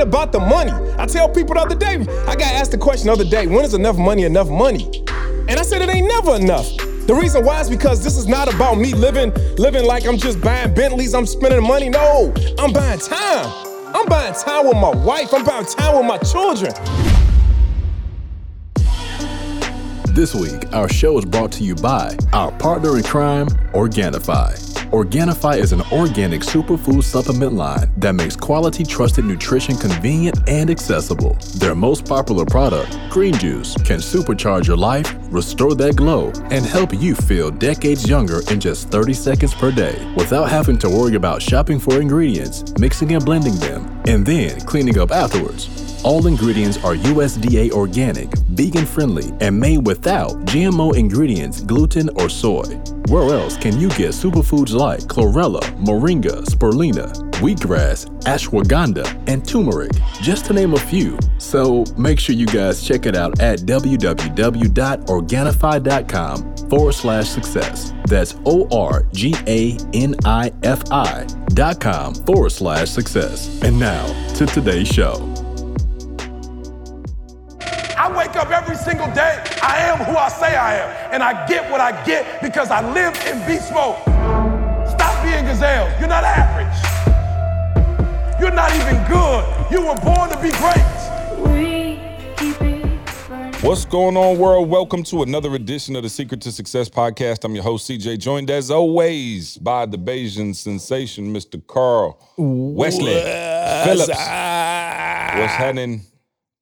ain't about the money. I tell people the other day, I got asked the question the other day, when is enough money enough money? And I said it ain't never enough. The reason why is because this is not about me living, living like I'm just buying Bentleys, I'm spending money. No, I'm buying time. I'm buying time with my wife. I'm buying time with my children. This week, our show is brought to you by our partner in crime, Organifi. Organifi is an organic superfood supplement line that makes quality, trusted nutrition convenient and accessible. Their most popular product, Green Juice, can supercharge your life, restore that glow, and help you feel decades younger in just 30 seconds per day without having to worry about shopping for ingredients, mixing and blending them, and then cleaning up afterwards. All ingredients are USDA organic, vegan friendly, and made without GMO ingredients, gluten, or soy. Where else can you get superfoods like chlorella, moringa, spirulina, wheatgrass, ashwagandha, and turmeric, just to name a few? So make sure you guys check it out at www.organifi.com forward slash success. That's O R G A N I F I dot com forward slash success. And now to today's show. I wake up every single day. I am who I say I am. And I get what I get because I live in beast mode. Stop being gazelles. You're not average. You're not even good. You were born to be great. What's going on, world? Welcome to another edition of the Secret to Success podcast. I'm your host, CJ, joined as always by the Bayesian sensation, Mr. Carl Wesley Phillips. What's happening?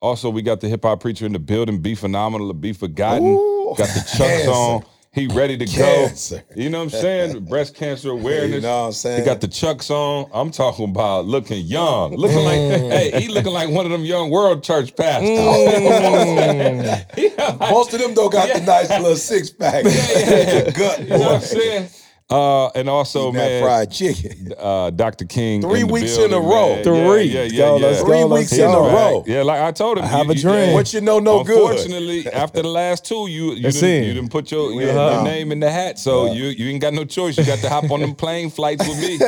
Also, we got the hip hop preacher in the building, Be Phenomenal, Be Forgotten. Ooh, got the Chucks cancer. on. He ready to go. You know what I'm saying? Breast cancer awareness. You know what I'm saying? He got the Chucks on. I'm talking about looking young. Looking like, Mm. hey, he looking like one of them young world church pastors. Most of them though got the nice little six pack. yeah. Gut You know what I'm saying? Uh, and also, Eating that man, fried chicken. uh, Dr. King. Three in the weeks in a row. man. Three. Yeah, yeah, Let's yeah. go, yeah. let's Three go, weeks let's in a row. Yeah, like I told him. I have you- a you- dream. What you know no good. Unfortunately, after the last two, you you That's didn't, it. you didn't put your, your, Yeah, your name in the hat, so you you ain't got no choice. You got to hop on them plane flights with me.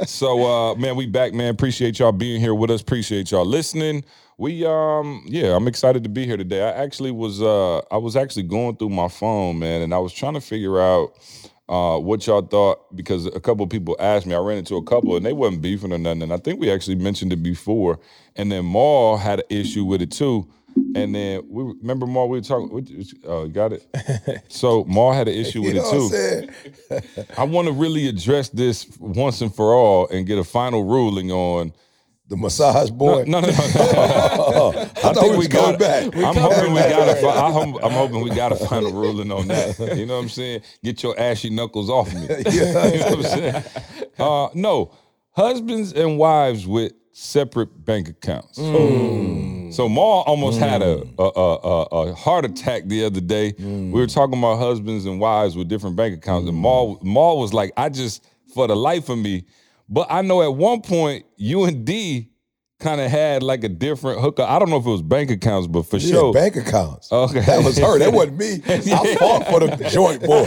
so uh, man, we back, man. Appreciate y'all being here with us. Appreciate y'all listening. We um yeah, I'm excited to be here today. I actually was uh I was actually going through my phone, man, and I was trying to figure out uh, what y'all thought because a couple of people asked me. I ran into a couple and they wasn't beefing or nothing. And I think we actually mentioned it before. And then Maul had an issue with it too. And then we remember Maul. We were talking. Oh, you got it. So Maul had an issue with it too. I want to really address this once and for all and get a final ruling on. The massage boy. No, no, no. no. I, thought we was got. back. I'm hoping we got a. fi- I hope- I'm hoping we got a final ruling on that. You know what I'm saying? Get your ashy knuckles off me. you know what I'm saying? Uh, no, husbands and wives with separate bank accounts. Mm. So Maul almost had a mm. a, a a a heart attack the other day. Mm. We were talking about husbands and wives with different bank accounts, and Maul Maul was like, I just for the life of me. But I know at one point you and D kind of had like a different hookup. I don't know if it was bank accounts, but for Yeah, sure. bank accounts. Okay. That was her. That wasn't me. I fought for the joint boy.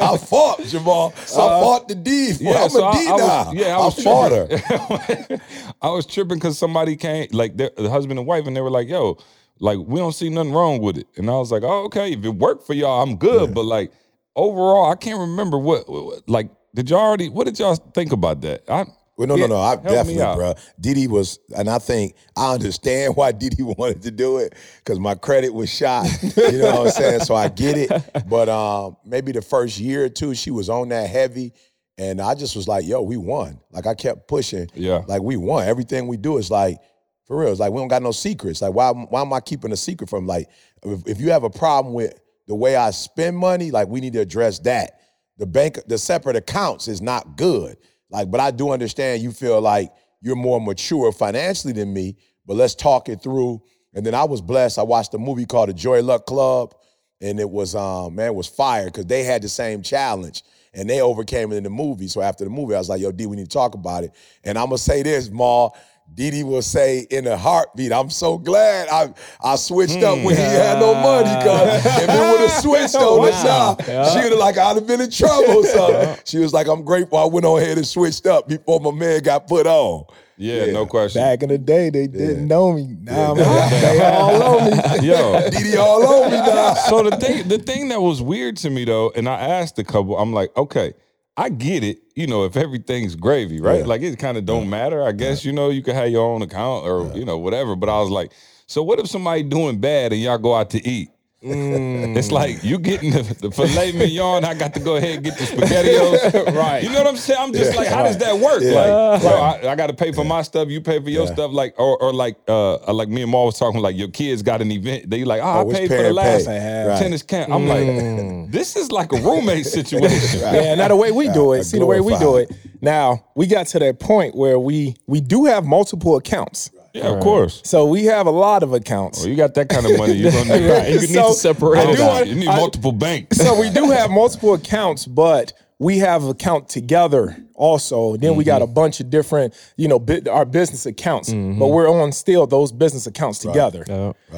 I fought, Jemal. I uh, fought the D. For, yeah, I'm so a I- D I was- now. yeah, I was fought her. I was tripping because somebody came, like the husband and wife, and they were like, "Yo, like we don't see nothing wrong with it." And I was like, "Oh, okay. If it worked for y'all, I'm good." But like overall, I can't remember what- like. Did y'all already? What did y'all think about that? I, Well, no, no, no. I definitely, bro. Didi was, and I think I understand why Didi wanted to do it because my credit was shot. you know what I'm saying? So I get it. But um, maybe the first year or two, she was on that heavy, and I just was like, "Yo, we won." Like I kept pushing. Yeah. Like we won. Everything we do is like, for real. It's like we don't got no secrets. Like why? Why am I keeping a secret from? Like, if, if you have a problem with the way I spend money, like we need to address that. The bank, the separate accounts is not good. Like, but I do understand you feel like you're more mature financially than me, but let's talk it through. And then I was blessed. I watched a movie called The Joy Luck Club, and it was um, man, it was fire because they had the same challenge and they overcame it in the movie. So after the movie, I was like, yo, D, we need to talk about it. And I'm gonna say this, Ma. Didi will say in a heartbeat, I'm so glad I I switched up when he had no money, cause if it would have switched on us now, she would have like I'd have been in trouble. So she was like, I'm grateful I went on ahead and switched up before my man got put on. Yeah, no question. Back in the day, they didn't know me. Now I'm they all on me. Yo, Didi all over me now. so the thing the thing that was weird to me though, and I asked a couple, I'm like, okay, I get it, you know, if everything's gravy, right? Yeah. Like it kind of don't matter. I guess, you know, you can have your own account or, you know, whatever. But I was like, so what if somebody doing bad and y'all go out to eat? It's like you getting the, the filet mignon. I got to go ahead and get the spaghettios. Right. You know what I'm saying? I'm just like, how does that work? Like, bro, I, I got to pay for my stuff. You pay for your stuff. Like, or, or like, uh, like me and Ma was talking. Like, your kids got an event. They like, ah, oh, Oh, I which paid for the last pay? Right. tennis camp. I'm like, this is like a roommate situation. Yeah, now the way we do it, see the way we do it. Now we got to that point where we we do have multiple accounts. Yeah, of course. So we have a lot of accounts. Well, you got that kind of money. You're gonna need, Right. you need So, to separate I it do out. want- You need I- multiple banks. so we do have multiple accounts, but we have account together also. Then we got Mm-hmm. a bunch of different, you know, bi- our business accounts, Mm-hmm. but we're on still those business accounts together.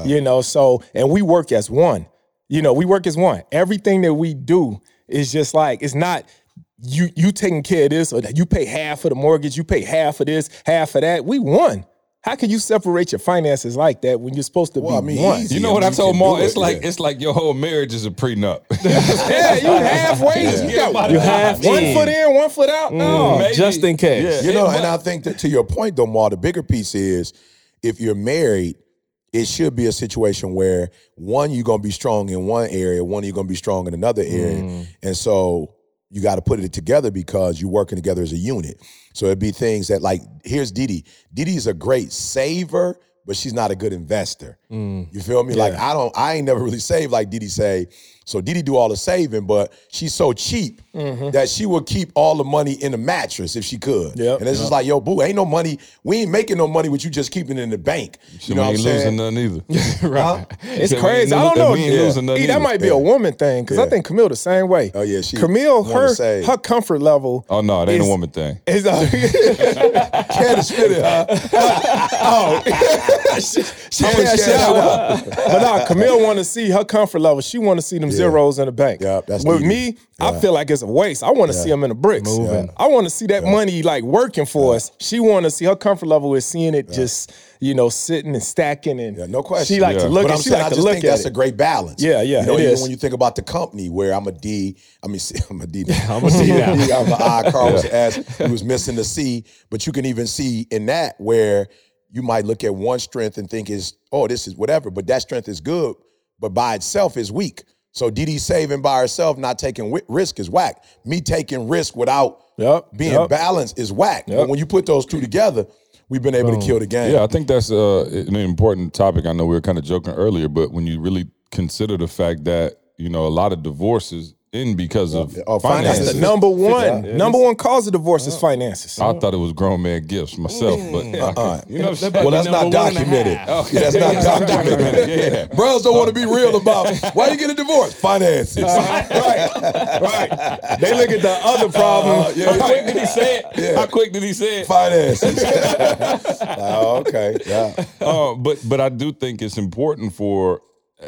You know, so and we work as one. You know, we work as one. Everything that we do is just like it's not you you taking care of this or that you pay half of the mortgage, you pay half of this, half of that. We won. How can you separate your finances like that when you're supposed to Well, I be mean, one? easy. You know I what mean, I told can Ma? it, It's like yeah. it's like your whole marriage is a prenup. Yeah, you halfway. You got You half one in. foot in, one foot out. Mm, no, Maybe. Just in case. Yeah, You know, and I think that to your point, though, Ma, the bigger piece is if you're married, it should be a situation where one, you're gonna be strong in one area, one, you're gonna be strong in another area. Mm. And so you got to put it together because you're working together as a unit. So it'd be things that like, here's Didi. Didi's a great saver, but she's not a good investor. You feel me? Like I don't, I ain't never really saved like Didi say. So Didi do all the saving, but she's so cheap that she would keep all the money in the mattress if she could. Yep. And it's just like, yo, boo, ain't no money. We ain't making no money with you just keeping it in the bank. You know what I'm ain't saying? losing none either. right. It's Said we ain't crazy. I don't know. we ain't Yeah. losing nothing E, that might be a woman thing because I think Camille the same way. Oh, yeah, she Camille, her save. her comfort level. Oh no, it ain't is- a woman thing. Is uh, Can't spit it, huh? Oh, she, she Always But nah, Camille want to see her comfort level. She want to see them zeros in the bank. Yeah, that's With needed. me, I feel like it's a waste. I want to see them in the bricks. Moving. I want to see that money like working for us. She want to see her comfort level is seeing it just you know sitting and stacking and Yeah, no question. She like Yeah. to look but at. I'm She saying like I just think that's it. a great balance. Yeah, yeah, You know, even is. when you think about the company where I'm a D, I mean I'm a D. I'm a D. I'm an I. Carl was S. He was missing the C, but you can even see in that where you might look at one strength and think is oh this is whatever, but that strength is good, but by itself is weak. So Didi saving by herself, not taking risk is whack. Me taking risk without Yep, being yep. balanced is whack. Yep. But when you put those two together, we've been able to kill the game. Yeah, I think that's uh, an important topic. I know we were kind of joking earlier, but when you really consider the fact that you know a lot of divorces end because of Oh, finances. finances. The number one, number one cause of divorce is finances. I thought it was grown man gifts myself, but Uh-uh. you know, what I'm? Well, that's not Number one and a documented. half. Yeah, that's not documented. yeah. Bros don't want to be real about why you get a divorce. Finances. right, right. They look at the other problem. Uh, yeah, How quick did he say it? How quick did he say it? Finances. oh, okay. Yeah. uh, but but I do think it's important for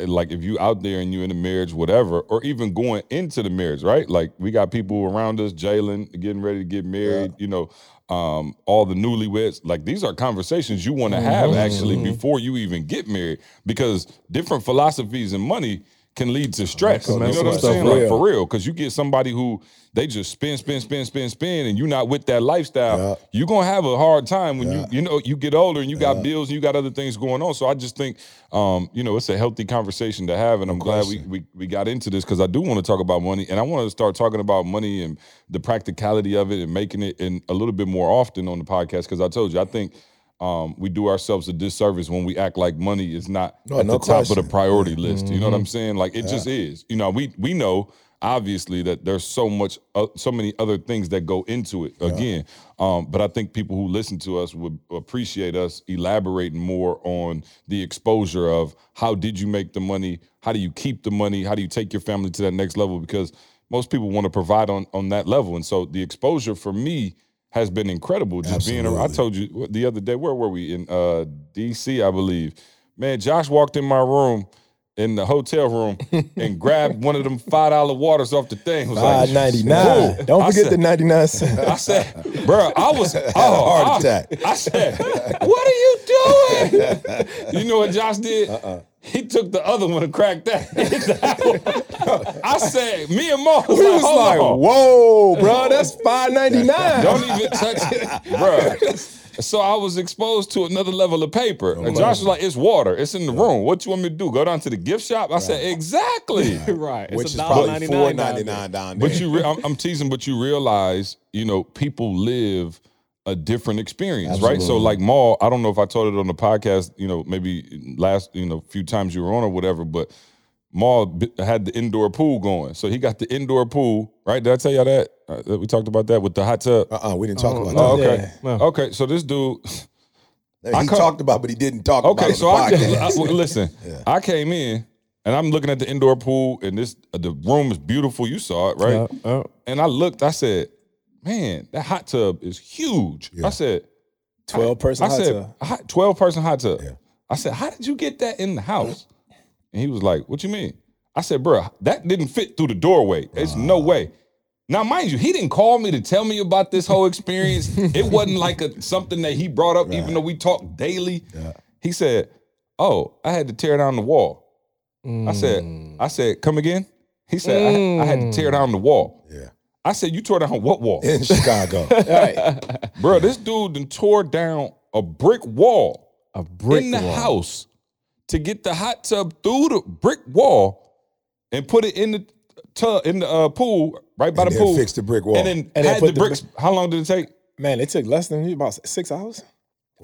like if you out there and you in a marriage, whatever, or even going into the marriage, right? Like we got people around us, Jalen getting ready to get married, you know, um, all the newlyweds. Like these are conversations you want to have actually before you even get married, because different philosophies and money can lead to stress. You know what I'm saying? Like for real, because you get somebody who they just spin, spin, spin, spin, spin, and you're not with that lifestyle. You're gonna have a hard time when you you know you get older and you got bills and you got other things going on. So I just think um, you know it's a healthy conversation to have, and I'm glad we, we we got into this because I do want to talk about money, and I want to start talking about money and the practicality of it and making it in a little bit more often on the podcast. Because I told you, I think. Um, we do ourselves a disservice when we act like money is not No, at no the top of the priority list. You know what I'm saying? Like it just is. You know, we we know obviously that there's so much, uh, so many other things that go into it. Again, um, but I think people who listen to us would appreciate us elaborating more on the exposure of how did you make the money, how do you keep the money, how do you take your family to that next level because most people want to provide on on that level, and so the exposure for me has been incredible. Just being around. I told you the other day, where were we in uh, D.C. I believe. Man, Josh walked in my room in the hotel room and grabbed one of them five dollar waters off the thing. Was Five like, ninety nine. Don't forget said- the ninety nine cents. I said, bro, I was oh, heart I- attack. I said, what are you doing? you know what Josh did? Uh-uh. He took the other one and cracked that. I said, me and Mark was We like, was like, on. whoa, bro, that's five ninety nine. Don't even touch it, bro. So I was exposed to another level of paper. And Josh was like, it's water. It's in the room. What you want me to do? Go down to the gift shop? I said, exactly. right. Which it's is a probably $1.99 four down ninety there. nine down there. But you, re- I'm, I'm teasing, but you realize, you know, people live a different experience, right? So, like Maul, I don't know if I told it on the podcast, you know, maybe last, you know, few times you were on or whatever, but Maul b- had the indoor pool going. So he got the indoor pool, right? Did I tell y'all that? Uh, that we talked about that with the hot tub. uh uh we didn't talk about Oh, that. okay. Yeah. Okay. So this dude, He I come- talked about, but he didn't talk about Okay, it so on I, the just, I podcast. well, listen. I came in and I'm looking at the indoor pool, and this uh, the room is beautiful. You saw it, right? Yeah, yeah. And I looked. I said, "Man, that hot tub is huge." I said, Twelve person "I hot said, tub. twelve person hot tub." I said, "How did you get that in the house?" And he was like, "What you mean?" I said, "Bro, that didn't fit through the doorway. There's no ah. way." Now, mind you, he didn't call me to tell me about this whole experience. it wasn't like a something that he brought up, even though we talk daily. He said, "Oh, I had to tear down the wall." I said, mm. "I said, come again." He said, I, I had to tear mm. down the wall." Yeah. I said, "You tore down what wall, In Chicago. bro? This dude then tore down a brick wall A brick in the wall. house to get the hot tub through the brick wall and put it in the tub in the uh, pool right by And the pool. fix the brick wall. and then And then had put the the bricks. how long did it take? Man, it took less than about six hours.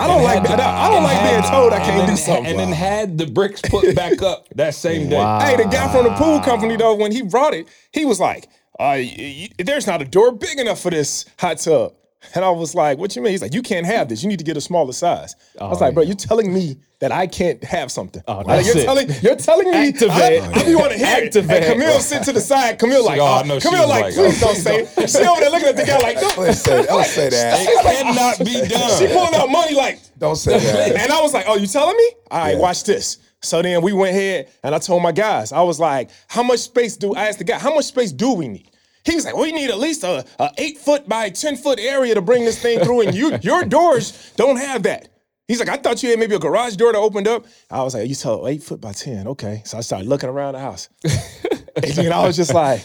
I don't like that. I don't like being told I can't then, do something. and then had the bricks put back up that same day. Wow. Hey, the guy from the pool company though, when he brought it, he was like, uh, y- y- "There's not a door big enough for this hot tub." And I was like, "What you mean?" He's like, "You can't have this. You need to get a smaller size." I was like, "Bro, you're telling me that I can't have something? Oh, Like, you're it. telling you're telling me Activate. I, I be want to hear it." And Activate. Camille sit to the side. Camille like, oh, I oh, know she Camille like, like, please oh, don't say it. She over there looking at the guy like, Don't "No." say, don't say that. It cannot be done. She pulling out money like, Don't say that. and I was like, "Oh, you telling me? All right, Yeah. watch this." So then we went ahead, and I told my guys, I was like, "How much space do?" I asked the guy, "How much space do we need?" He was like, "We need at least a, a eight foot by ten foot area to bring this thing through, and you your doors don't have that." He's like, "I thought you had maybe a garage door that opened up." I was like, "You tell eight foot by ten, okay?" So I started looking around the house, and then I was just like,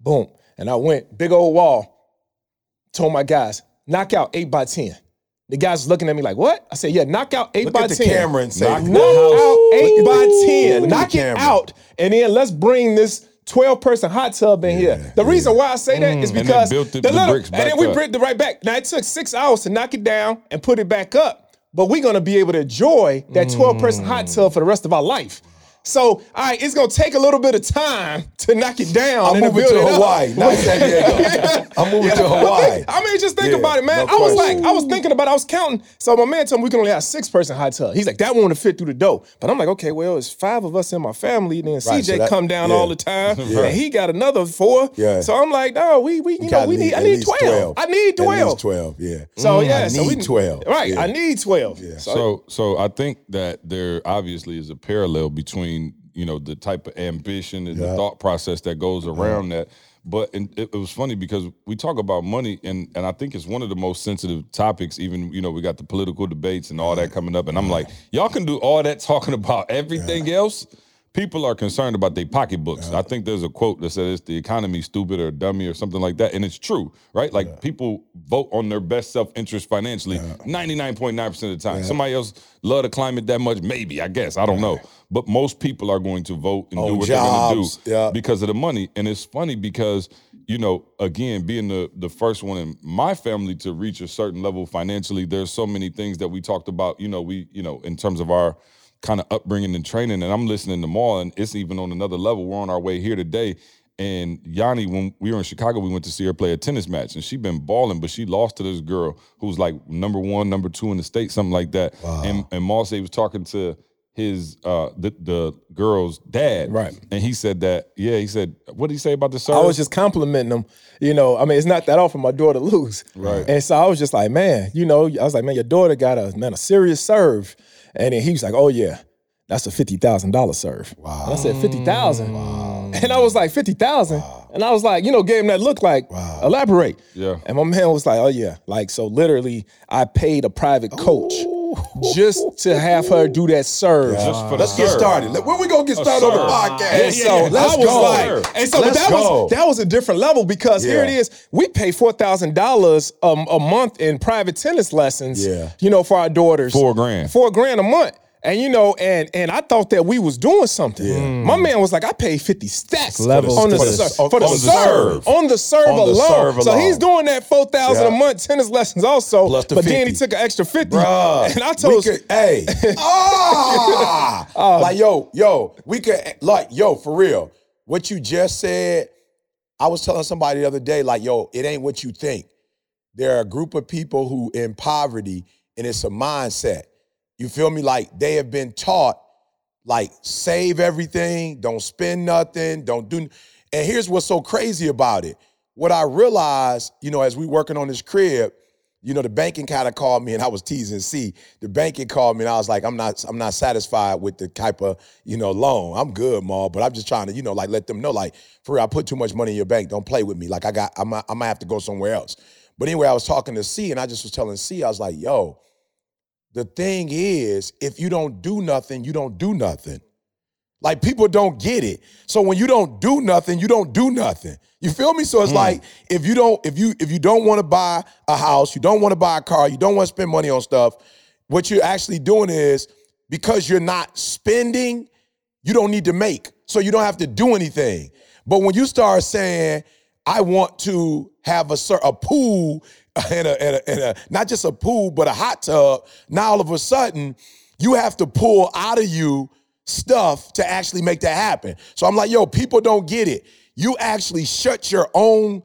"Boom!" And I went big old wall. Told my guys, knock out eight by ten. The guys looking at me like, what? I said, yeah, knock out eight Look by at the 10. camera and say, knock "Knock out eight Look by 10. knock it out. And then let's bring this 12 person hot tub in here. The reason why I say that is Mm. then because built the- the bricks and then we up. bricked it right back. Now it took six hours to knock it down and put it back up, but we're gonna be able to enjoy that 12 person hot Mm. tub for the rest of our life. So, all right, it's gonna take a little bit of time to knock it down. I'm and to moving build to it up. Hawaii, not San Diego. I'm moving to Hawaii. I mean, just think Yeah, about it, man. no I was question. like, I was thinking about, it. I was counting. So my man told me we can only have six person hot tub. He's like, that won't fit through the door. But I'm like, okay, well, it's five of us in my family. Then CJ so that- come down yeah. all the time, Yeah. and he got another four. Yeah. So I'm like, no, we we you know we need, need I need least 12. I need At 12. least 12, yeah. So mm, yeah, I so we need 12. Right, Yeah. I need 12. Yeah. So, so I think that there obviously is a parallel between you know the type of ambition and the thought process that goes mm-hmm. around that. But and it, it was funny because we talk about money, and and I think it's one of the most sensitive topics. Even you know we got the political debates and all that coming up, and I'm like, y'all can do all that talking about everything else. People are concerned about their pocketbooks. I think there's a quote that says it's the economy stupid or dummy or something like that, and it's true, right? Like people vote on their best self interest financially 99.9% of the time. Somebody else love the climate that much, maybe, I guess, I don't know. But most people are going to vote and oh, do On what they're going to do yeah. because of the money. And it's funny because, you know, again, being the the first one in my family to reach a certain level financially, there's so many things that we talked about, you know, we, you know, in terms of our kind of upbringing and training. And I'm listening to Maul, and it's even on another level. We're on our way here today. And Yanni, when we were in Chicago, we went to see her play a tennis match, and she been balling, but she lost to this girl who's like number one, number two in the state, something like that. And and Maul said he was talking to his uh the the girl's dad, Right. And he said that, yeah, he said, what did he say about the serve? I was just complimenting him You know, I mean, it's not that often my daughter lose. Right. And so I was just like, man, you know, I was like, man, your daughter got a man a serious serve. And then he was like, oh yeah. that's a fifty thousand dollar serve. Wow. And I said fifty thousand. Wow. And I was like fifty thousand. Wow. And I was like, you know, gave him that look like wow. elaborate. Yeah. And my man was like, oh yeah, like so. Literally, I paid a private coach. Ooh just to have her do that serve. Just for Let's serve. get started. When we gonna get started on the podcast? And so let's was go. like, and so Let's that go. was that was a different level because here it is. We pay four thousand dollars um, a month in private tennis lessons. Yeah. you know, for our daughters, Four grand. four grand a month. And you know, and and I thought that we was doing something. My man was like, I paid fifty stacks Levels on the, to the- ser- for the on the serve, serve. on the serve On the alone. serve So alone. he's doing that four thousand Yeah. a month tennis lessons also. Plus the but then he took an extra fifty. Bruh, and I told could, hey, ah, like yo, yo, we could, like yo, for real. What you just said, I was telling somebody the other day, like yo, it ain't what you think. There are a group of people who in poverty, and it's a mindset. You feel me? Like they have been taught, like save everything, don't spend nothing, don't do. And here's what's so crazy about it. What I realized, you know, as we working on this crib, you know, the banking kind of called me and I was teasing C. The banking called me and I was like, I'm not, I'm not satisfied with the type of, you know, loan. I'm good, Ma, but I'm just trying to, you know, like let them know, like, for real, I put too much money in your bank. Don't play with me. Like I got, I'm, I might have to go somewhere else. But anyway, I was talking to C and I just was telling C, I was like, yo, the thing is, if you don't do nothing, you don't do nothing. Like people don't get it. So when you don't do nothing, you don't do nothing. You feel me? So it's hmm. like if you don't, if you if you don't want to buy a house, you don't want to buy a car, you don't want to spend money on stuff, what you're actually doing is because you're not spending, you don't need to make. So you don't have to do anything. But when you start saying, I want to have a a pool and a, and a, and a not just a pool, but a hot tub, now all of a sudden you have to pull out of you stuff to actually make that happen. So I'm like, yo, people don't get it. You actually shut your own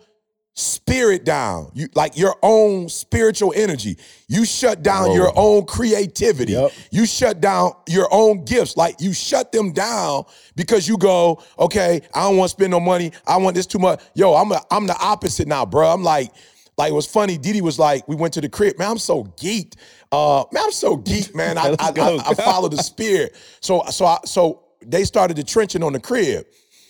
spirit down. You like your own spiritual energy. You shut down your own creativity. Yep. You shut down your own gifts. Like you shut them down because you go, okay, I don't want to spend no money. I want this too much. Yo, I'm a, I'm the opposite now, bro. I'm like, like it was funny. Didi was like, we went to the crib. Man, I'm so geeked. Uh, man, I'm so geeked, man. I, I, I, I follow the spirit. So so I, so they started the trenching on the crib.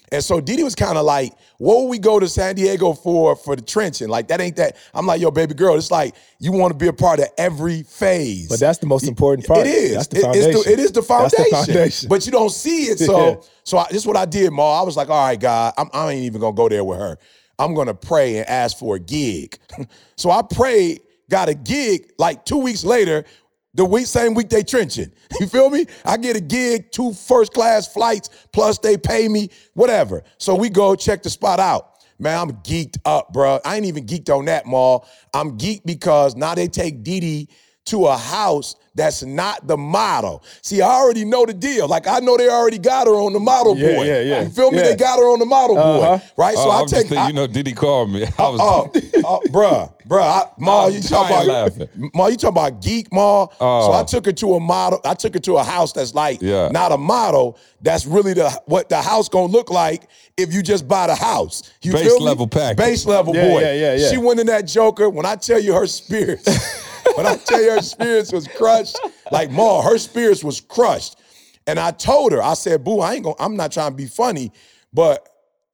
And so Didi was kind of like, what would we go to San Diego for for the trenching? Like that ain't that. I'm like, yo, baby girl, it's like you want to be a part of every phase. But that's the most important part. It is. That's the It- it's foundation. it is the foundation. the foundation. But you don't see it. So so I, this is what I did, Ma. I was like, all right, God, I'm, I ain't even gonna go there with her. I'm gonna pray and ask for a gig. so I prayed, got a gig. Like two weeks later, the week same week they trenching. You feel me? I get a gig, two first class flights, plus they pay me, whatever. So we go check the spot out. Man, I'm geeked up, bro. I ain't even geeked on that, Ma. I'm geeked because now they take Didi to a house that's not the model. See, I already know the deal. Like I know they already got her on the model Yeah, boy. yeah, yeah. You feel me? Yeah. They got her on the model Uh-huh. boy, right? So Oh, I I'm just take, thinking, I- you know, Didi called me. I was, oh, oh, bruh, bruh, I, Ma, I'm you talking about laughing. Ma, you talking about geek, Ma? So Oh. I took her to a model. I took her to a house that's like Yeah. not a model. That's really the what the house gonna look like if you just buy the house. You Base feel me? level package. Base level Yeah, boy. yeah, yeah, yeah. She went in that Joker. When I tell you her spirits, when I tell you her spirits was crushed, like Ma, her spirits was crushed. And I told her, I said, Boo, I ain't gonna, I'm not trying to be funny, but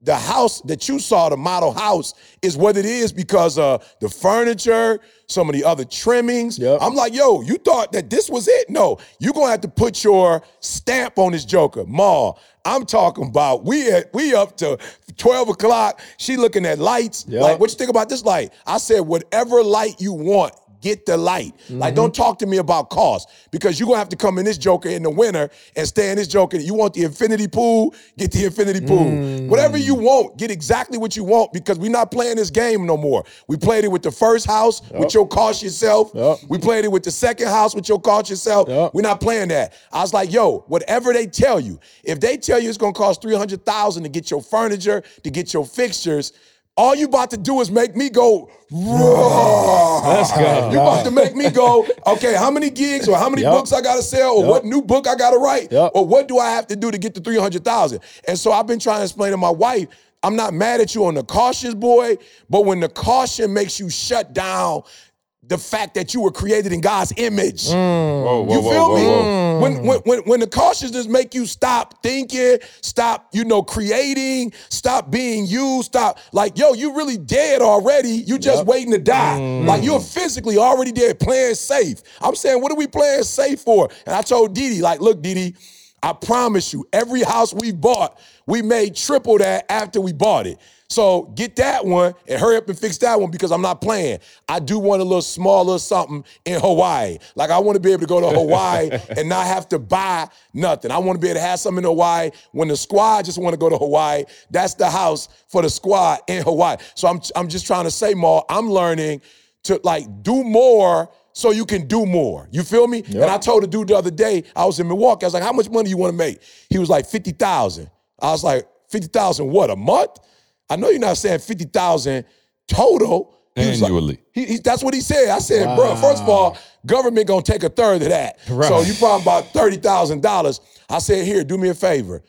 the house that you saw, the model house, is what it is because of the furniture, some of the other trimmings. Yep. I'm like, yo, you thought that this was it? No, you're gonna have to put your stamp on this joker. Ma, I'm talking about we at we up to 12 o'clock. She looking at lights. Yep. Like, what you think about this light? I said, whatever light you want, get the light. Like, don't mm-hmm. talk to me about cost because you're gonna have to come in this joker in the winter and stay in this joker. You want the infinity pool, get the infinity pool. Mm. Whatever you want, get exactly what you want because we're not playing this game no more. We played it with the first house with your cost yourself. Yep. We played it with the second house with your cost yourself. Yep. We're not playing that. I was like, yo, whatever they tell you, if they tell you it's gonna cost 300,000 to get your furniture, to get your fixtures, all you about to do is make me go, Let's go. You about to make me go, okay, how many gigs or how many Yep. books I gotta sell or Yep. what new book I gotta write Yep. or what do I have to do to get to 300,000? And so I've been trying to explain to my wife, I'm not mad at you on the cautious boy, but when the caution makes you shut down the fact that you were created in God's image. Mm. whoa, whoa, You feel whoa, me? whoa. when, when when when the cautiousness make you stop thinking, stop, you know, creating, stop being you, stop like, yo, you really dead already. You just waiting to die. Mm. Like you're physically already dead, playing safe. I'm saying, what are we playing safe for? And I told Didi, like, look, Didi, I promise you, every house we bought, we made triple that after we bought it. So get that one and hurry up and fix that one because I'm not playing. I do want a little smaller something in Hawaii. Like I want to be able to go to Hawaii and not have to buy nothing. I want to be able to have something in Hawaii. When the squad just want to go to Hawaii, that's the house for the squad in Hawaii. So I'm I'm just trying to say more. I'm learning to like do more so you can do more. You feel me? And I told a dude the other day, I was in Milwaukee. I was like, how much money you want to make? He was like, 50,000. I was like, 50,000 what, a month? I know you're not saying 50,000 total. He was like- Annually. he, he- that's what he said. I said, bro, first of all, government gonna take a third of that. Right. So you probably about $30,000. I said, here, do me a favor.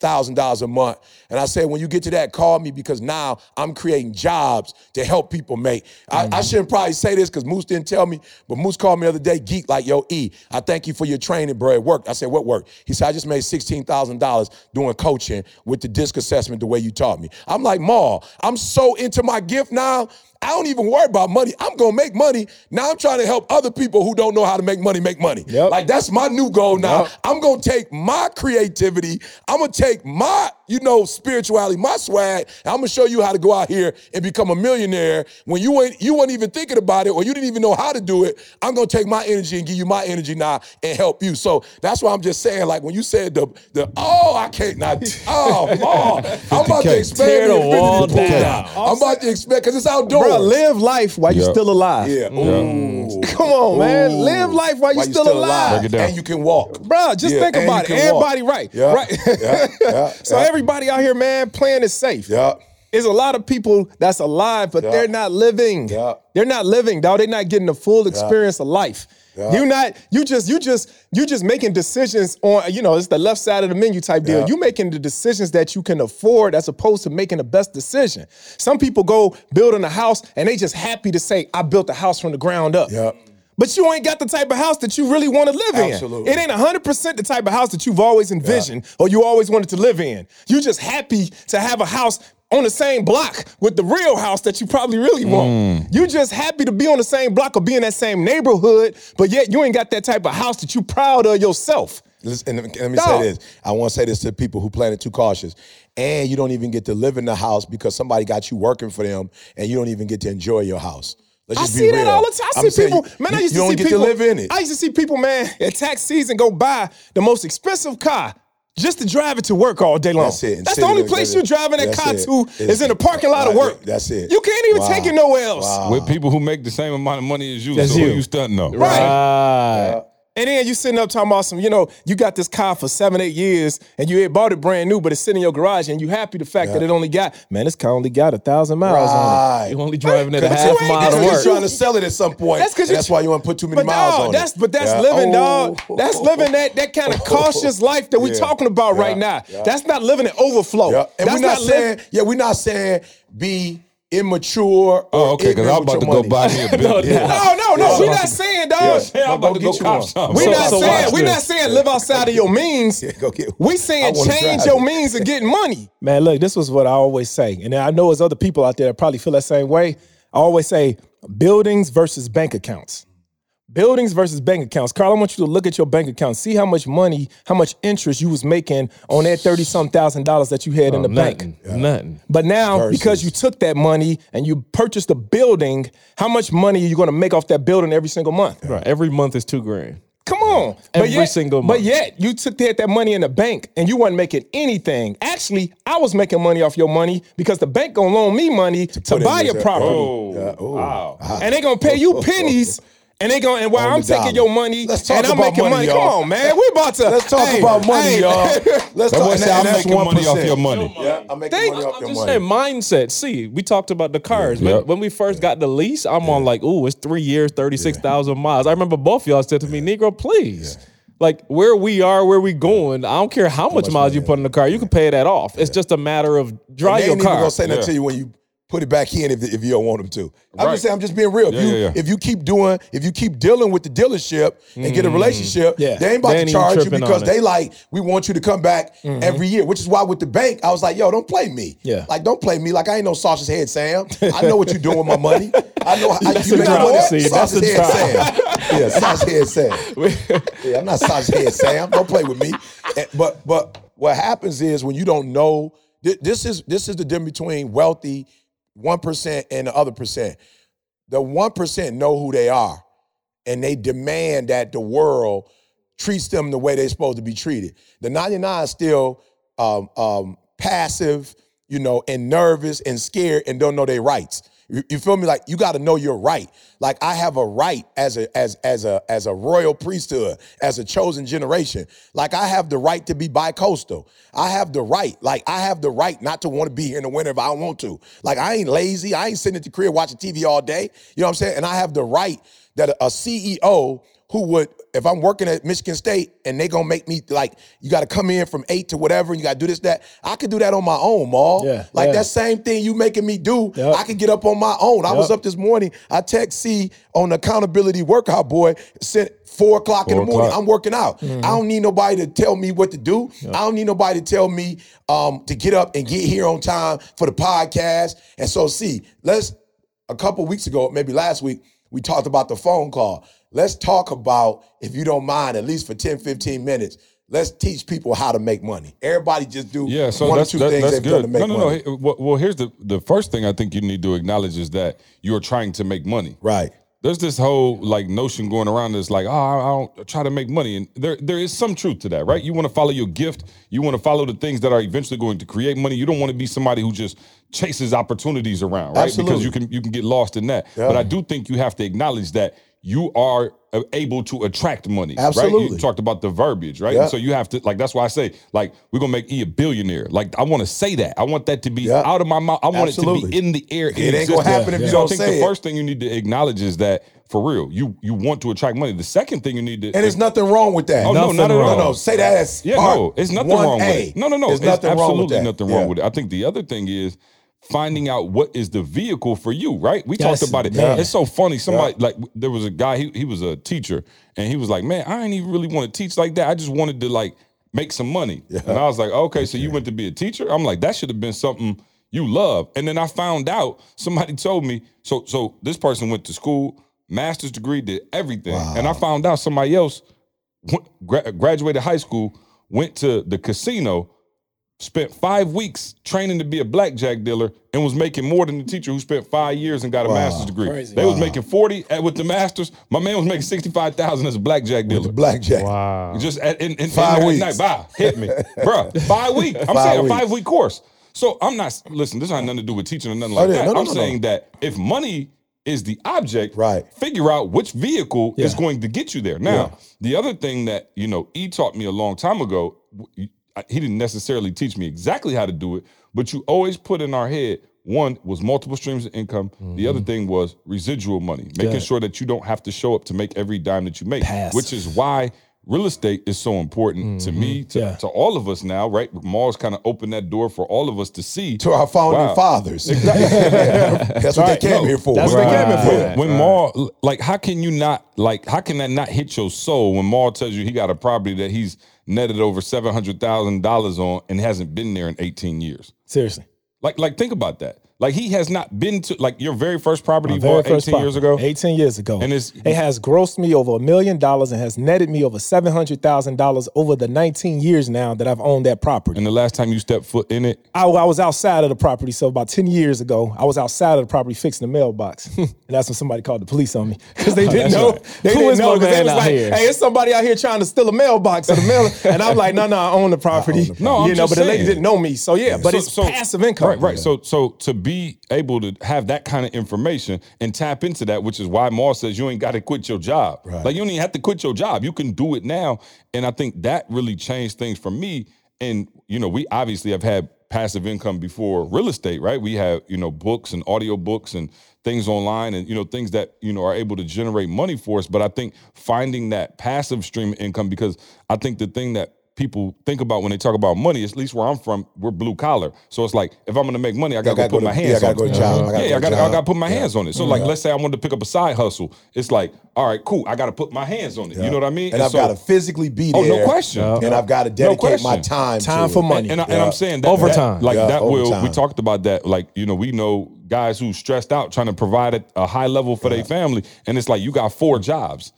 Save $50,000 a month. And I said, when you get to that, call me because now I'm creating jobs to help people make. I, I mm-hmm. shouldn't probably say this because Moose didn't tell me, but Moose called me the other day, geek, like, yo, E, I thank you for your training, bro. It worked. I said, what worked? He said, I just made $16,000 doing coaching with the disc assessment the way you taught me. I'm like, Ma, I'm so into my gift now. I don't even worry about money. I'm gonna make money. Now I'm trying to help other people who don't know how to make money make money. Yep. Like that's my new goal now. I'm gonna take my creativity, I'm gonna take my, you know, spirituality, my swag, and I'm gonna show you how to go out here and become a millionaire when you ain't you weren't even thinking about it or you didn't even know how to do it. I'm gonna take my energy and give you my energy now and help you. So that's why I'm just saying, like when you said the the oh I can't not oh oh I'm about to 50K. expand the wall down. I'm about to expand because it's outdoors. Bro, live life while you're Yep. still alive. Yeah. Ooh. Come on, man. Live life while you're While still, alive. Break it down. And you can walk. Bro, just Yeah, think and about you it. can walk. Everybody right. Yeah, Right. yeah, yeah, so yeah. everybody out here, man, playing it safe. Yeah. There's a lot of people that's alive, but Yeah. they're not living. Yeah. They're not living, dog. They're not getting the full experience of life. Yeah. You not, you just, you just, you just making decisions on, you know, it's the left side of the menu type deal. Yeah. You making the decisions that you can afford as opposed to making the best decision. Some people go building a house and they just happy to say, I built a house from the ground up. Yeah. But you ain't got the type of house that you really want to live Absolutely. in. It ain't 100% the type of house that you've always envisioned or you always wanted to live in. You just happy to have a house on the same block with the real house that you probably really want. Mm. You just happy to be on the same block or be in that same neighborhood, but yet you ain't got that type of house that you proud of yourself. Listen, and let me say this. I want to say this to people who playing it too cautious. And you don't even get to live in the house because somebody got you working for them and you don't even get to enjoy your house. Let's I see that all the time. I I'm see people, you- man. I used you to don't see get people to live in it. I used to see people, man, at tax season go buy the most expensive car just to drive it to work all day long. That's it. And That's the only there- place you're driving that That's car it. to It's- is in the parking lot of work. that's it. You can't even Wow. take it nowhere else. With people who make the same amount of money as you. As so you. who you stunting on? Right. Right. And then you sitting up talking about some, you know, you got this car for seven, eight years, and you bought it brand new, but it's sitting in your garage, and you happy the fact that it only got, man, this car only got a thousand miles on it. Right. You only driving it a half mile to work. you're trying to sell it at some point. That's because and that's why you want to put too many miles dog, on that's it. but that's Yeah. living, dog. Oh. That's living that that kind of cautious life that we're Yeah. talking about right now. Yeah. That's not living in overflow. Yeah. And that's we're not, li- saying, yeah, we're not saying be immature. Oh, okay. Because I'm about to with your go buy me a building. Yeah. No, no, no. Yeah. We're not saying, dog. Yeah. Yeah, I'm Now about to go go get you cop one. something. We're So- not so saying we're this. not saying live outside of your means. Go get We I saying change your it. means of getting money. Man, look, this was what I always say. And I know there's other people out there that probably feel that same way. I always say buildings versus bank accounts. Buildings versus bank accounts. Carl, I want you to look at your bank account. See how much money, how much interest you was making on that 30 some thousand dollars that you had in the oh, bank. Nothing. Nothing. But now, Versus- because you took that money and you purchased a building, how much money are you going to make off that building every single month? Right. Every month is two grand. Come on. Every but yet, single month. But yet, you took that, that money in the bank and you weren't making anything. Actually, I was making money off your money because the bank gonna loan me money to, put in buy your- your property. Oh, oh, Yeah, ooh. wow. Ah. And they gonna pay you pennies. And they going and while I'm taking dollar. your money Let's talk and I'm making money, money. Come on, man. We about to Let's talk hey, about money, hey. y'all. Let's That boy talk. said and I'm that's making money off your money. Yeah, I'm making Think- money off I'm your just money. saying mindset. See, we talked about the cars. When, Yeah. when we first got the lease, I'm on like, ooh, it's three years, 36,000 miles. I remember both of y'all said to me, Negro, please. Like where we are, where we going, I don't care how much, much miles you put in the car, you can pay that off. It's just a matter of And drive they your ain't even gonna say nothing Yeah. to you when you put it back in if, if you don't want them to. I'm Right. just saying, I'm just being real. If, Yeah, you, yeah, yeah. if you keep doing, if you keep dealing with the dealership and get a mm. relationship, Yeah. they ain't about They to ain't even charge you because they like, we want you to come back mm-hmm. every year, which is why with the bank, I was like, yo, don't play me. Yeah. Like, don't play me. Like, I ain't no sausage head Sam. I know what you're doing with my money. I know how That's you a make try. money. See, that's Sausage head Sam. Yeah, sausage head Sam. Yeah, I'm not sausage head Sam. Don't play with me. And- but but what happens is when you don't know, thi- this is this is the difference between wealthy one percent and the other percent. The one percent know who they are, and they demand that the world treats them the way they're supposed to be treated. The 99 is still um, um, passive, you know, and nervous and scared and don't know their rights. You, feel me? Like you got to know your right. Like I have a right as a as as a as a royal priesthood, as a chosen generation. Like I have the right to be bi-coastal. I have the right. Like I have the right not to want to be here in the winter if I want to. Like I ain't lazy. I ain't sitting at the crib watching TV all day. You know what I'm saying? And I have the right that a CEO who would, if I'm working at Michigan State and they gonna make me like, you gotta come in from eight to whatever, and you gotta do this, that. I could do that on my own, Maul. Yeah, Like yeah. that same thing you making me do, Yep. I could get up on my own. I was up this morning. I text C on the accountability workout boy, sent four o'clock in the morning. o'clock. I'm working out. Mm-hmm. I don't need nobody to tell me what to do. I don't need nobody to tell me um, to get up and get here on time for the podcast. And so, see, let's a couple weeks ago, maybe last week, we talked about the phone call. Let's talk about, if you don't mind, at least for 10, 15 minutes, let's teach people how to make money. Everybody just do Yeah, so one that's or two that- things that's they've done good. to make No, no, money. no. Well, here's the the first thing I think you need to acknowledge is that you're trying to make money. Right. There's this whole like notion going around that's like, oh, I I don't try to make money, and there there is some truth to that, right? You want to follow your gift, you want to follow the things that are eventually going to create money. You don't want to be somebody who just chases opportunities around, right? Absolutely. Because you can you can get lost in that. But I do think you have to acknowledge that you are uh, able to attract money. Right? Absolutely. You talked about the verbiage, right? Yeah. So you have to like that's why I say like we're gonna make E a billionaire. Like I want to say that. I want that to be Yeah. out of my mouth. I want it to be in the air. It ain't gonna existence. happen if you so don't say that. I think say the it. first thing you need to acknowledge is that for real, you you want to attract money. The second thing you need to And there's nothing wrong with that. Oh, no, Nothing not at all. No, no, say that as yeah, part no, it's nothing wrong with it. No, no, no. There's it's nothing wrong with absolutely that. nothing Yeah. wrong with it. I think the other thing is finding out what is the vehicle for you, right? We Yes, talked about it. man. It's so funny. Somebody like there was a guy, he, he was a teacher, and he was like, Man, I ain't even really want to teach like that. I just wanted to like make some money. And I was like, Okay, so you went to be a teacher? I'm like, that should have been something you love. And then I found out somebody told me, so so this person went to school, master's degree, did everything. And I found out somebody else went- gra- graduated high school, went to the casino, spent five weeks training to be a blackjack dealer, and was making more than the teacher who spent five years and got a master's degree. Crazy. They was making forty at, with the masters. My man was making sixty five thousand as a blackjack dealer. Blackjack. Wow. Just at, in, in, Five in, weeks. Night, bye, hit me, bruh. Five week. I'm Five saying a five week course. So I'm not listen. This has nothing to do with teaching or nothing Oh, like yeah. that. No, no, I'm no, no. saying that if money is the object, Right. Figure out which vehicle is going to get you there. Now, Yeah. the other thing that you know, E taught me a long time ago. W- I- He didn't necessarily teach me exactly how to do it, but you always put in our head. One was multiple streams of income. The other mm-hmm. thing was residual money, making Yeah. sure that you don't have to show up to make every dime that you make, Passive. which is why real estate is so important to me, mm-hmm. to, Yeah. to all of us now, right? Mars kind of opened that door for all of us to see. To our founding Wow. fathers. That's what they came No, here for. that's what they came here for. When, when Maul, like, how can you not, like, how can that not hit your soul when Maul tells you he got a property that he's netted over seven hundred thousand dollars on and hasn't been there in eighteen years? Seriously. Like, like, think about that. Like, he has not been to like your very first property you very bought eighteen years ago. 18 years ago. And it's- it has grossed me over a million dollars and has netted me over $700,000 over the 19 years now that I've owned that property. And the last time you stepped foot in it, I, I was outside of the property. So about 10 years ago, I was outside of the property fixing the mailbox. and that's when somebody called the police on me because they oh, didn't know. right. They Who didn't know my 'cause they was like, here? hey, it's somebody out here trying to steal a mailbox or the mail. and I'm like, no, no, I own the property. No, I'm you know, but the lady didn't know me. So yeah, but So- it's so- passive income. Right, right. So so to be able to have that kind of information and tap into that, which is why Moore says you ain't got to quit your job. Like you don't even have to quit your job. You can do it now. And I think that really changed things for me. And you know, we obviously have had passive income before real estate, right? We have, you know, books and audio books and things online and you know things that you know are able to generate money for us but i think finding that passive stream of income because i think the thing that people think about when they talk about money. At least where I'm from, we're blue collar. So it's like if I'm going to make money, I got to gotta go put go my hands yeah, I on gotta it. go to job. I gotta yeah, go I to got I job. got to put my Yeah. hands on it. So like, mm-hmm. let's say I wanted to pick up a side hustle. It's like, all right, cool. I got to put my hands on it. You know what I mean? And, I've so- got to physically be there. Oh, no question. And I've got to No dedicate my time. Time to for it. money. And, I, and Yeah. I'm saying that Overtime. that- like Yeah, that will we talked about that. Like you know, we know guys who stressed out trying to provide a, a high level for their family, and it's like you got four jobs.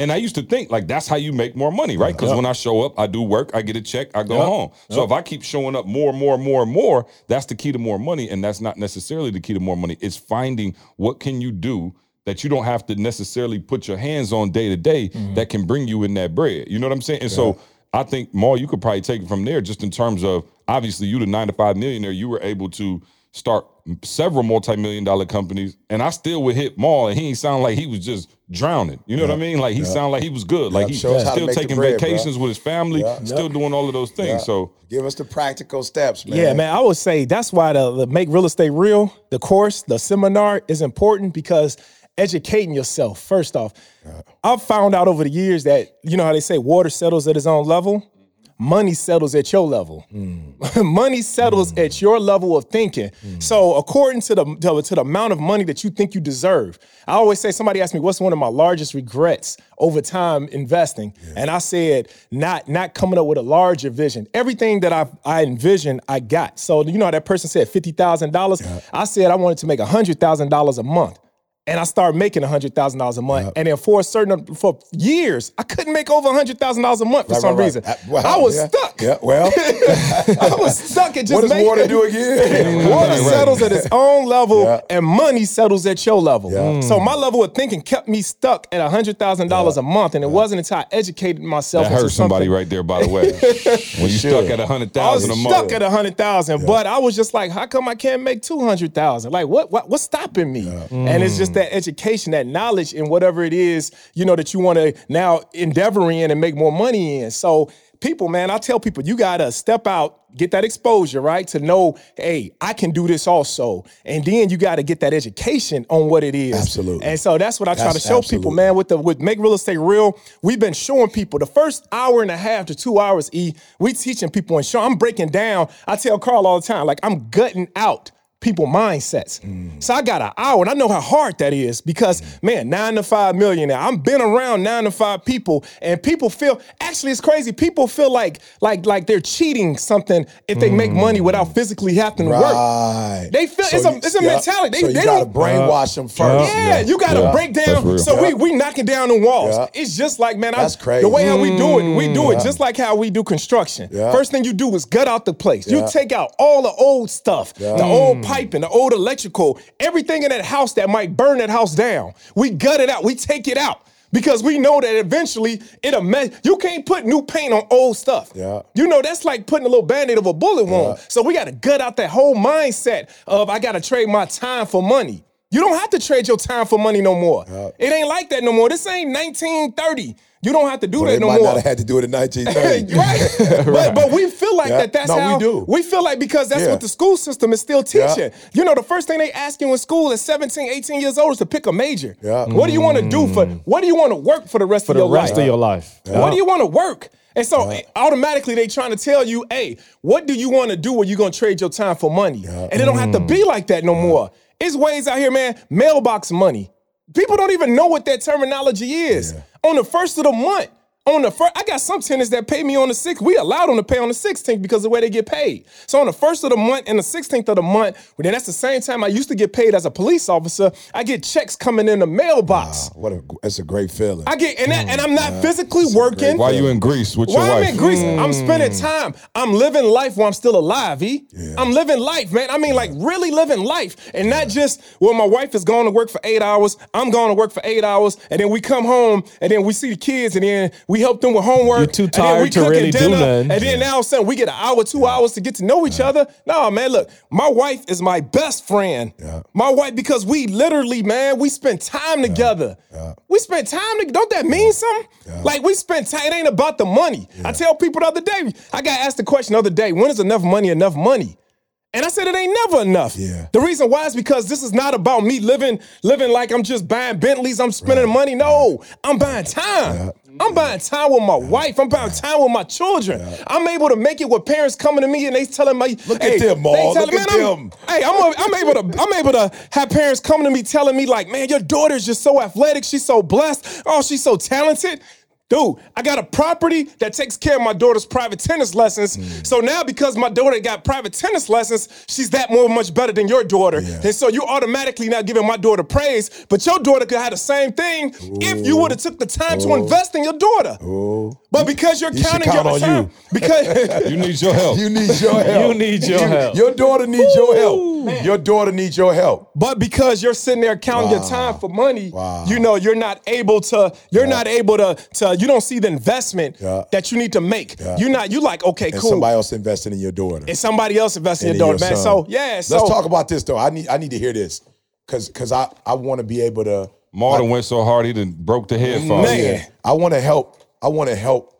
And I used to think like that's how you make more money, right? Because when I show up, I do work, I get a check, I go Yep. home. So if I keep showing up more, and more, and more, and more, that's the key to more money. And that's not necessarily the key to more money. It's finding what can you do that you don't have to necessarily put your hands on day to day mm-hmm. that can bring you in that bread. You know what I'm saying? And so I think Maul, you could probably take it from there, just in terms of obviously you the nine to five millionaire, you were able to start several multi-million dollar companies, and I still would hit Maul, and he ain't sound like he was just drowning. You know what I mean? Like he sounded like he was good. Like he show us how to still taking bread, bro. vacations with his family, still doing all of those things. Yeah. So Give us the practical steps, man. Yeah, man. I would say that's why the, the Make Real Estate Real, the course, the seminar is important because educating yourself, first off. I've found out over the years that, you know how they say water settles at its own level? Money settles at your level. Mm. money settles mm. at your level of thinking. Mm. So, according to the to, to the amount of money that you think you deserve, I always say somebody asked me what's one of my largest regrets over time investing, and I said not not coming up with a larger vision. Everything that I I envisioned, I got. So you know that person said fifty thousand dollars. I said I wanted to make hundred thousand dollars a month. And I started making hundred thousand dollars a month, and then for a certain for years, I couldn't make over hundred thousand dollars a month for Right, some right, right. reason. Uh, wow, I was yeah. stuck. Yeah, well, I was stuck at just what does making- water do again? Water Right, right. settles at its own level, Yeah. and money settles at your level. Yeah. So my level of thinking kept me stuck at hundred thousand dollars a month, and it wasn't until I educated myself. that into hurt somebody right there, by the way. when you stuck at a hundred I was a stuck month. at a hundred thousand, but I was just like, how come I can't make two hundred thousand? Like, what, what, what's stopping me? And it's just that education, that knowledge in whatever it is, you know, that you want to now endeavor in and make more money in. So, people, man, I tell people, you gotta step out, get that exposure, right, to know, hey, I can do this also, and then you got to get that education on what it is. Absolutely. And so that's what I try That's to show people, man. With the with make real estate real, we've been showing people the first hour and a half to two hours. E, we teaching people and show. I'm breaking down. I tell Carl all the time, like I'm gutting out people mindsets. Mm. So I got an hour, and I know how hard that is because man, nine to five millionaire. I'm been around nine to five people, and people feel actually it's crazy. People feel like like like they're cheating something if they make money without physically having to work. They feel So it's a it's a yeah. mentality. They, so you they gotta don't brainwash them first. yeah, you got to Yeah. break down. So we Yeah. we knocking down the walls. Yeah. It's just like man, I, That's crazy. the way how we do it. We do it just like how we do construction. Yeah. First thing you do is gut out the place. Yeah. You take out all the old stuff, Yeah. the old piping, the old electrical, everything in that house that might burn that house down. We gut it out. We take it out. Because we know that eventually it'll mess. You can't put new paint on old stuff. Yeah. You know, that's like putting a little band-aid of a bullet wound. So we gotta gut out that whole mindset of I gotta trade my time for money. You don't have to trade your time for money no more. It ain't like that no more. This ain't 1930. You don't have to do Well, that they no might more. not have had to do it in 1930. right. But, but we feel like Yeah. that that's No, we how do. we feel like because that's Yeah. what the school system is still Yeah. teaching. You know, the first thing they ask you in school at 17, 18 years old is to pick a major. Yeah. What do you want to do for mm. what do you want to work for the rest for of the your rest life? of your life. What do you want to work? And so eh, automatically they trying to tell you, hey, what do you want to do where you're gonna trade your time for money? And it don't have to be mm. like that no more. It's ways out here, man. Mailbox money. People don't even know what that terminology is. On the first of the month, on the first, I got some tenants that pay me on the sixth. We allowed them to pay on the 16th because of the way they get paid. So on the first of the month and the 16th of the month, well, then that's the same time I used to get paid as a police officer. I get checks coming in the mailbox. what a, that's a great feeling. I get and, that, and I'm not physically working. Why you in Greece with your Why your I'm in Greece? I'm hmm. spending time. I'm living life while I'm still alive, E. am living life, man. I mean, like really living life. And not just, well, my wife is going to work for eight hours. I'm going to work for eight hours. And then we come home and then we see the kids and then we help them with homework. You're too we tired to cooking really do dinner, nothing. And then now all sudden we get an hour, two hours to get to know each other. No, man, look, my wife is my best friend. My wife, because we literally, man, we spend time together. We spend time together. Don't that mean something? Like we spend time, it ain't about the money. I tell people the other day, I got asked the question the other day, when is enough money enough money? And I said it ain't never enough. Yeah. The reason why is because this is not about me living living like I'm just buying Bentleys, I'm spending money. No, I'm buying time. I'm buying time with my wife. I'm buying time with my children. I'm able to make it with parents coming to me and they telling me, Look hey, at them, telling Look at me, I'm- them. Hey, I'm, a, I'm able to I'm able to have parents coming to me telling me like, man, your daughter's just so athletic. She's so blessed. Oh, she's so talented. Dude, I got a property that takes care of my daughter's private tennis lessons. Mm. So now, because my daughter got private tennis lessons, she's that more much better than your daughter. And so you automatically now giving my daughter praise. But your daughter could have the same thing if you would have took the time to invest in your daughter. But because you're You counting count your on time, you. because You need your help. You need your help. You need your help. Your daughter needs your help. Your daughter needs your help. But because you're sitting there counting your time for money, you know you're not able to. You're not able to. To you don't see the investment Yeah. that you need to make. You're not. You like okay, And cool. somebody else investing in your daughter. and somebody else investing in your in daughter, man. son. So yeah. So let's talk about this though. I need I need to hear this because because I I want to be able to Martin went so hard he done broke the headphones. Man. I want to help. I want to help.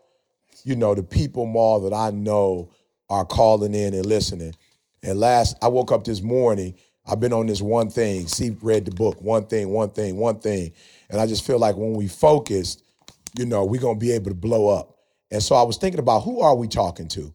You know the people more that I know are calling in and listening. And last, I woke up this morning. I've been on this one thing. See, read the book. One thing, one thing, one thing. And I just feel like when we focus, you know, we're gonna be able to blow up. And so I was thinking about who are we talking to?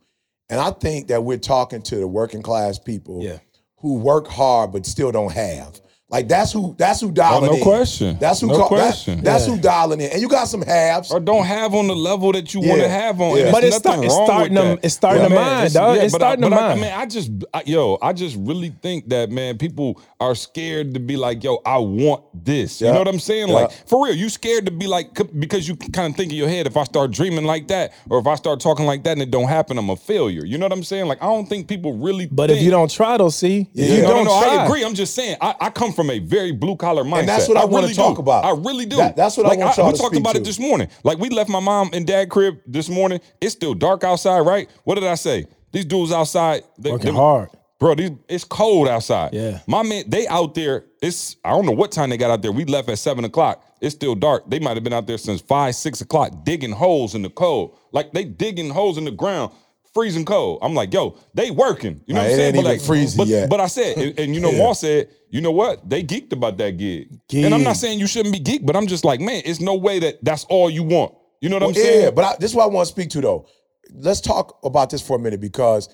And I think that we're talking to the working class people Yeah. who work hard but still don't have. Like that's who that's who dialing Oh, no in. question. That's who No call, that- question. that's who dialing in. And you got some halves. Or don't have on the level that you want to have on. Yeah. But it's start- nothing it's wrong starting with to- that. it's starting to mind, dog. It's starting I, to but I- mind. I mean, I just, I, yo, I just really think that, man, people are scared to be like, yo, I want this. You know what I'm saying? Yeah. Like, for real, you scared to be like, because you kind of think in your head, if I start dreaming like that, or if I start talking like that and it don't happen, I'm a failure. You know what I'm saying? Like, I don't think people really. but if you don't try, though, see, if you no, don't no, no, try. I agree. I'm just saying. I, I come from a very blue collar mindset. And that's what I wanna really talk do. about. I really do. That- that's what I like, want y'all We to talked about to. it this morning. Like we left my mom and dad crib this morning. It's still dark outside, right? What did I say? These dudes outside they, Working they- hard. Bro, these, it's cold outside. Yeah. My man, they out there. It's I don't know what time they got out there. We left at seven o'clock. It's still dark. They might have been out there since five, six o'clock, digging holes in the cold. Like they digging holes in the ground, freezing cold. I'm like, yo, they working. You know Nah, what I'm saying? But like, freezing but, yet. but I said, and, and you know, Yeah. Maul said, you know what? They geeked about that gig. And I'm not saying you shouldn't be geeked, but I'm just like, man, it's no way that that's all you want. You know what I'm saying? Yeah, but I, this is what I want to speak to though. Let's talk about this for a minute because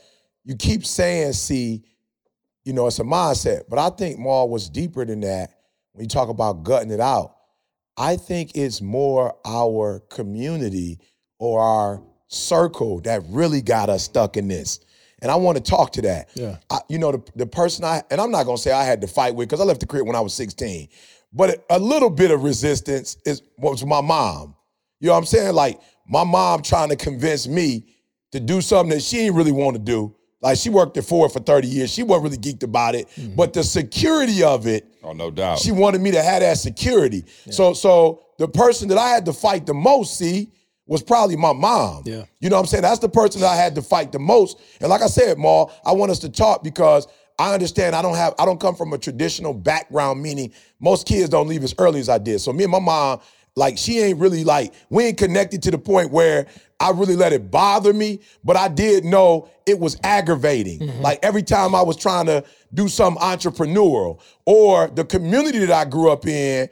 you keep saying, see, you know, it's a mindset. But I think more was deeper than that when you talk about gutting it out. I think it's more our community or our circle that really got us stuck in this. And I want to talk to that. Yeah. I, you know, the, the person I, and I'm not going to say I had to fight with because I left the crib when I was 16, but a little bit of resistance is was my mom. You know what I'm saying? Like my mom trying to convince me to do something that she didn't really want to do. Like she worked at Ford for 30 years. She wasn't really geeked about it. Hmm. But the security of it, oh, no doubt. she wanted me to have that security. So so the person that I had to fight the most, see, was probably my mom. Yeah. You know what I'm saying? That's the person that I had to fight the most. And like I said, Ma, I want us to talk because I understand I don't have I don't come from a traditional background, meaning most kids don't leave as early as I did. So me and my mom, like she ain't really like, we ain't connected to the point where I really let it bother me, but I did know it was aggravating. Mm-hmm. Like every time I was trying to do something entrepreneurial or the community that I grew up in,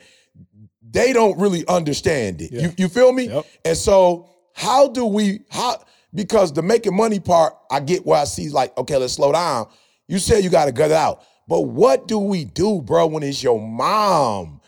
they don't really understand it. You, you feel me? And so how do we how because the making money part, I get where I see like, okay, let's slow down. You said you gotta gut it out. But what do we do, bro, when it's your mom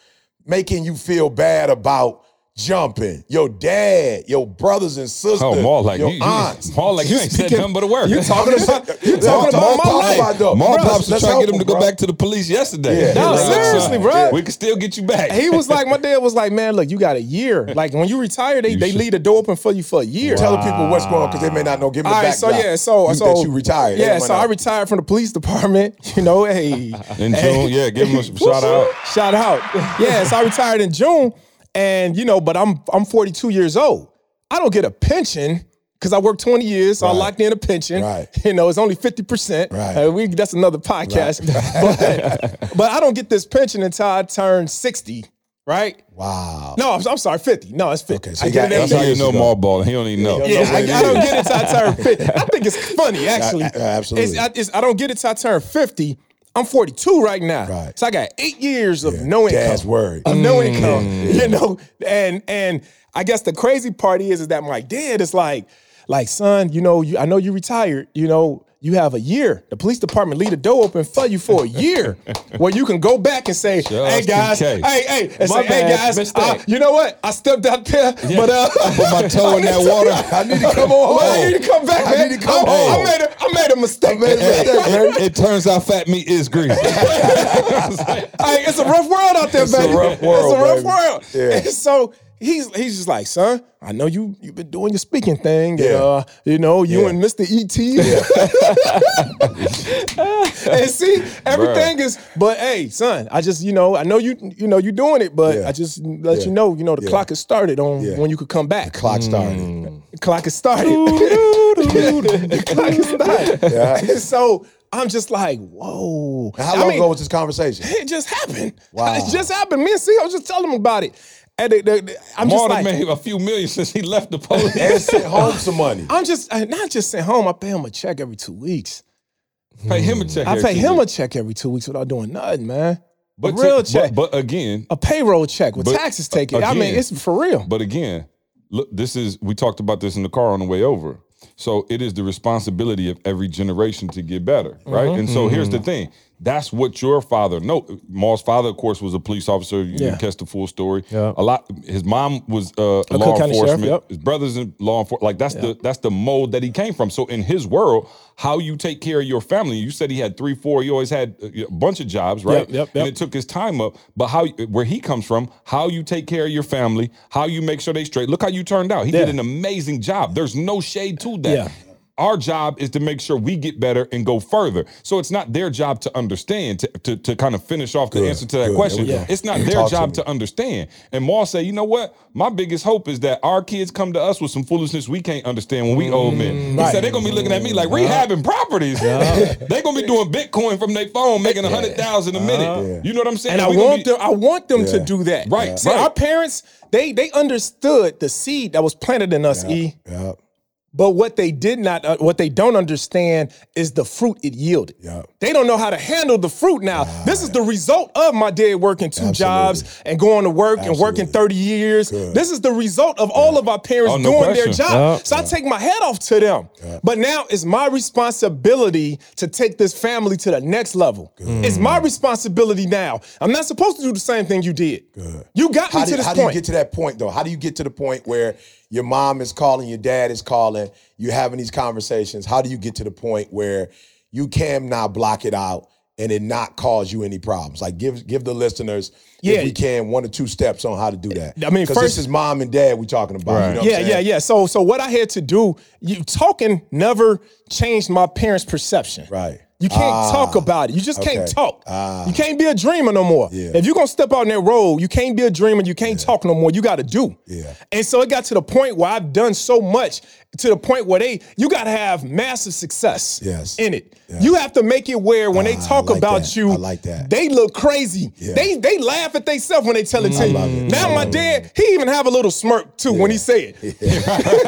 making you feel bad about jumping? Your dad, your brothers and sisters, Oh, more like your you, you, aunts. more like you ain't said nothing but a word. You talking about you talking about my life. though. Maul Bro, pops was let's trying to get him to go bro. back to the police yesterday. Yeah. No, Like, seriously, son, bro. We can still get you back. He was like, my dad was like, man, look, you got a year. Like when you retire, they, You they should- leave the door open for you for a year. Telling people what's going on because they may not know. Give them All the right, so yeah, so you, so that you retired. Yeah, so I retired from the police department. You know, hey, In. June, yeah, give him a shout out. Shout out. Yeah, so I retired in June, and you know, but I'm I'm 42 years old. I don't get a pension because I worked 20 years, so I locked in a pension. Right. You know, it's only 50%. Right. Uh, we that's another podcast. but, but I don't get this pension until I turn 60. right? Wow. No, I'm, I'm sorry, 50. No, it's 50. Okay, so I you get got it That's how you know ball. He don't even know. Yeah, I, I don't get it till I turn 50. I think it's funny, actually. Yeah, absolutely. It's, I, it's, I don't get it till I turn 50. I'm 42 right now. Right. So I got eight years of no income. Dad's word. Of no mm. income. You know, and and I guess the crazy part is is that my dad is like, like, son, you know, you, I know you retired, you know, you have a year. The police department leave the door open for you for a year where you can go back and say, hey guys, hey, hey, and My say, hey guys, mistake. uh, you know what? I stepped out there, but uh Put my toe in that water. I need to come on home. I need to come back, I man. need to come I, home. I made a, I made a mistake. I made a mistake, Harry. It turns out fat meat is greasy. Hey, it's a rough world out there, It's a baby. rough world, It's a rough baby. world. Yeah. And so he's he's just like, son, I know you you've been doing your speaking thing. Yeah. And, uh, you know, you Yeah. and Mr. ET. and see, everything is. But hey, son, I just you know I know you you know you doing it, but Yeah. I just let Yeah. you know you know the Yeah. clock has started on Yeah. when you could come back. Clock started. The clock has started. the clock has started. Yeah. And so I'm just like, whoa. How I long mean, ago was this conversation? it just happened. Wow. It just happened. Me and C, I was just telling him about it. And they, they- they- I'm just More like, made a few million since he left the police. And sent home some money. I'm just not just sent home. I pay him a check every two weeks. Pay him a check. I every pay two him a check every two weeks without doing nothing, man. but a real to- check, But, but again, a payroll check with but, taxes taken. I mean, it's for real. But again, look, this is we talked about this in the car on the way over. So it is the responsibility of every generation to get better, right? Mm-hmm. And so here's the thing: that's what your father. No, Maul's father, of course, was a police officer. You Yeah. catch the full story. Yeah. A lot. His mom was uh, A law County sheriff, enforcement. yep. His brothers in law enforcement. Like that's the that's the mold that he came from. So in his world, how you take care of your family. You said he had three, four. He always had a bunch of jobs, right? Yep, yep, And it took his time up. But how where he comes from, how you take care of your family, how you make sure they straight. Look how you turned out. He Yeah. did an amazing job. There's no shade to that. Yeah. Our job is to make sure we get better and go further. So it's not their job to understand, to, to, to kind of finish off the Good, answer to that good. question. It's not their Talk to job me. to understand. And Maul say, you know what? My biggest hope is that our kids come to us with some foolishness we can't understand when we mm, old men. He right. said they're gonna be looking at me like rehabbing properties. they're gonna be doing Bitcoin from their phone, making a hundred thousand a minute. You know what I'm saying? and I want be- them. I want them to do that. Right, See, right. our parents, they they understood the seed that was planted in us. E. But what they did not, uh, what they don't understand is the fruit it yielded. They don't know how to handle the fruit now. This is the result of my dad working two jobs and going to work and working 30 years. This is the result of all of our parents Oh, no doing their question. job. So I take my head off to them. But now it's my responsibility to take this family to the next level. It's my responsibility now. I'm not supposed to do the same thing you did. You got me How, to this how do you get to that point though? How do you get to the point where your mom is calling, your dad is calling, you're having these conversations? How do you get to the point where you can now block it out and it not cause you any problems? Like give give the listeners, Yeah. if we can, one or two steps on how to do that. I mean, first- this is mom and dad we talking about. You know yeah, yeah, yeah. So, so what I had to do, you talking never changed my parents' perception. Right. You can't Ah, talk about it. You just can't talk. Ah. You can't be a dreamer no more. Yeah. If you're gonna step out on that road, you can't be a dreamer. You can't talk no more. You got to do. Yeah. And so it got to the point where I've done so much to the point where they, you got to have massive success. Yes. In it, you have to make it where when they Ah, talk like about that. you, I like that. they look crazy. Yeah. They they laugh at themselves when they tell it to mm, you. love it. Now I my mm. dad, he even have a little smirk too when he say it.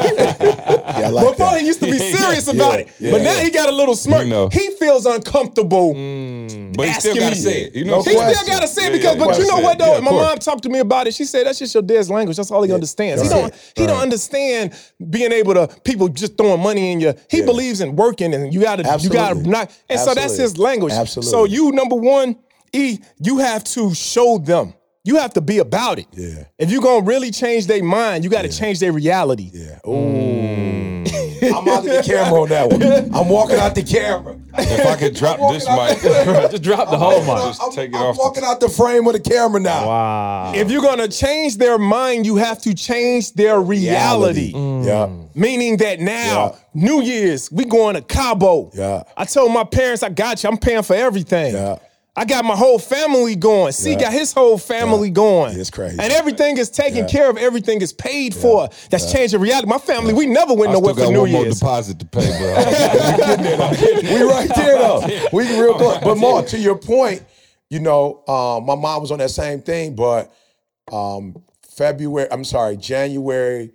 Yeah, I like Before that. he used to be serious about it, yeah, but now he got a little smirk. You know. He feels uncomfortable. Mm, but he still asking gotta me. say it. You know No I'm He question. still gotta say it because, yeah, but you know what though? Yeah, My course. mom talked to me about it. She said that's just your dad's language. That's all he understands. He don't. He don't understand being able to people just throwing money in you. He believes in working, and you gotta you gotta Absolutely. Not. And so that's his language. Absolutely. So you number one, E, you have to show them. You have to be about it. Yeah. If you're gonna really change their mind, you got to change their reality. Yeah. Mm. I'm out of the camera on that one. I'm walking out the camera. If I could drop this mic, Just drop the whole mic. Just I'm, take it I'm off the- walking out the frame of the camera now. Wow. If you're gonna change their mind, you have to change their reality. Mm. Yeah. Meaning that now, Yeah. New Year's, we going to Cabo. Yeah. I told my parents, I got you. I'm paying for everything. Yeah. I got my whole family going. See, Yeah. got his whole family going. It's crazy. And everything is taken Yeah. care of. Everything is paid for. That's changing reality. My family, we never went I nowhere for New one more deposit to pay, bro. we right there though. We real close. But more to your point, you know, um, my mom was on that same thing, but um, February. I'm sorry, January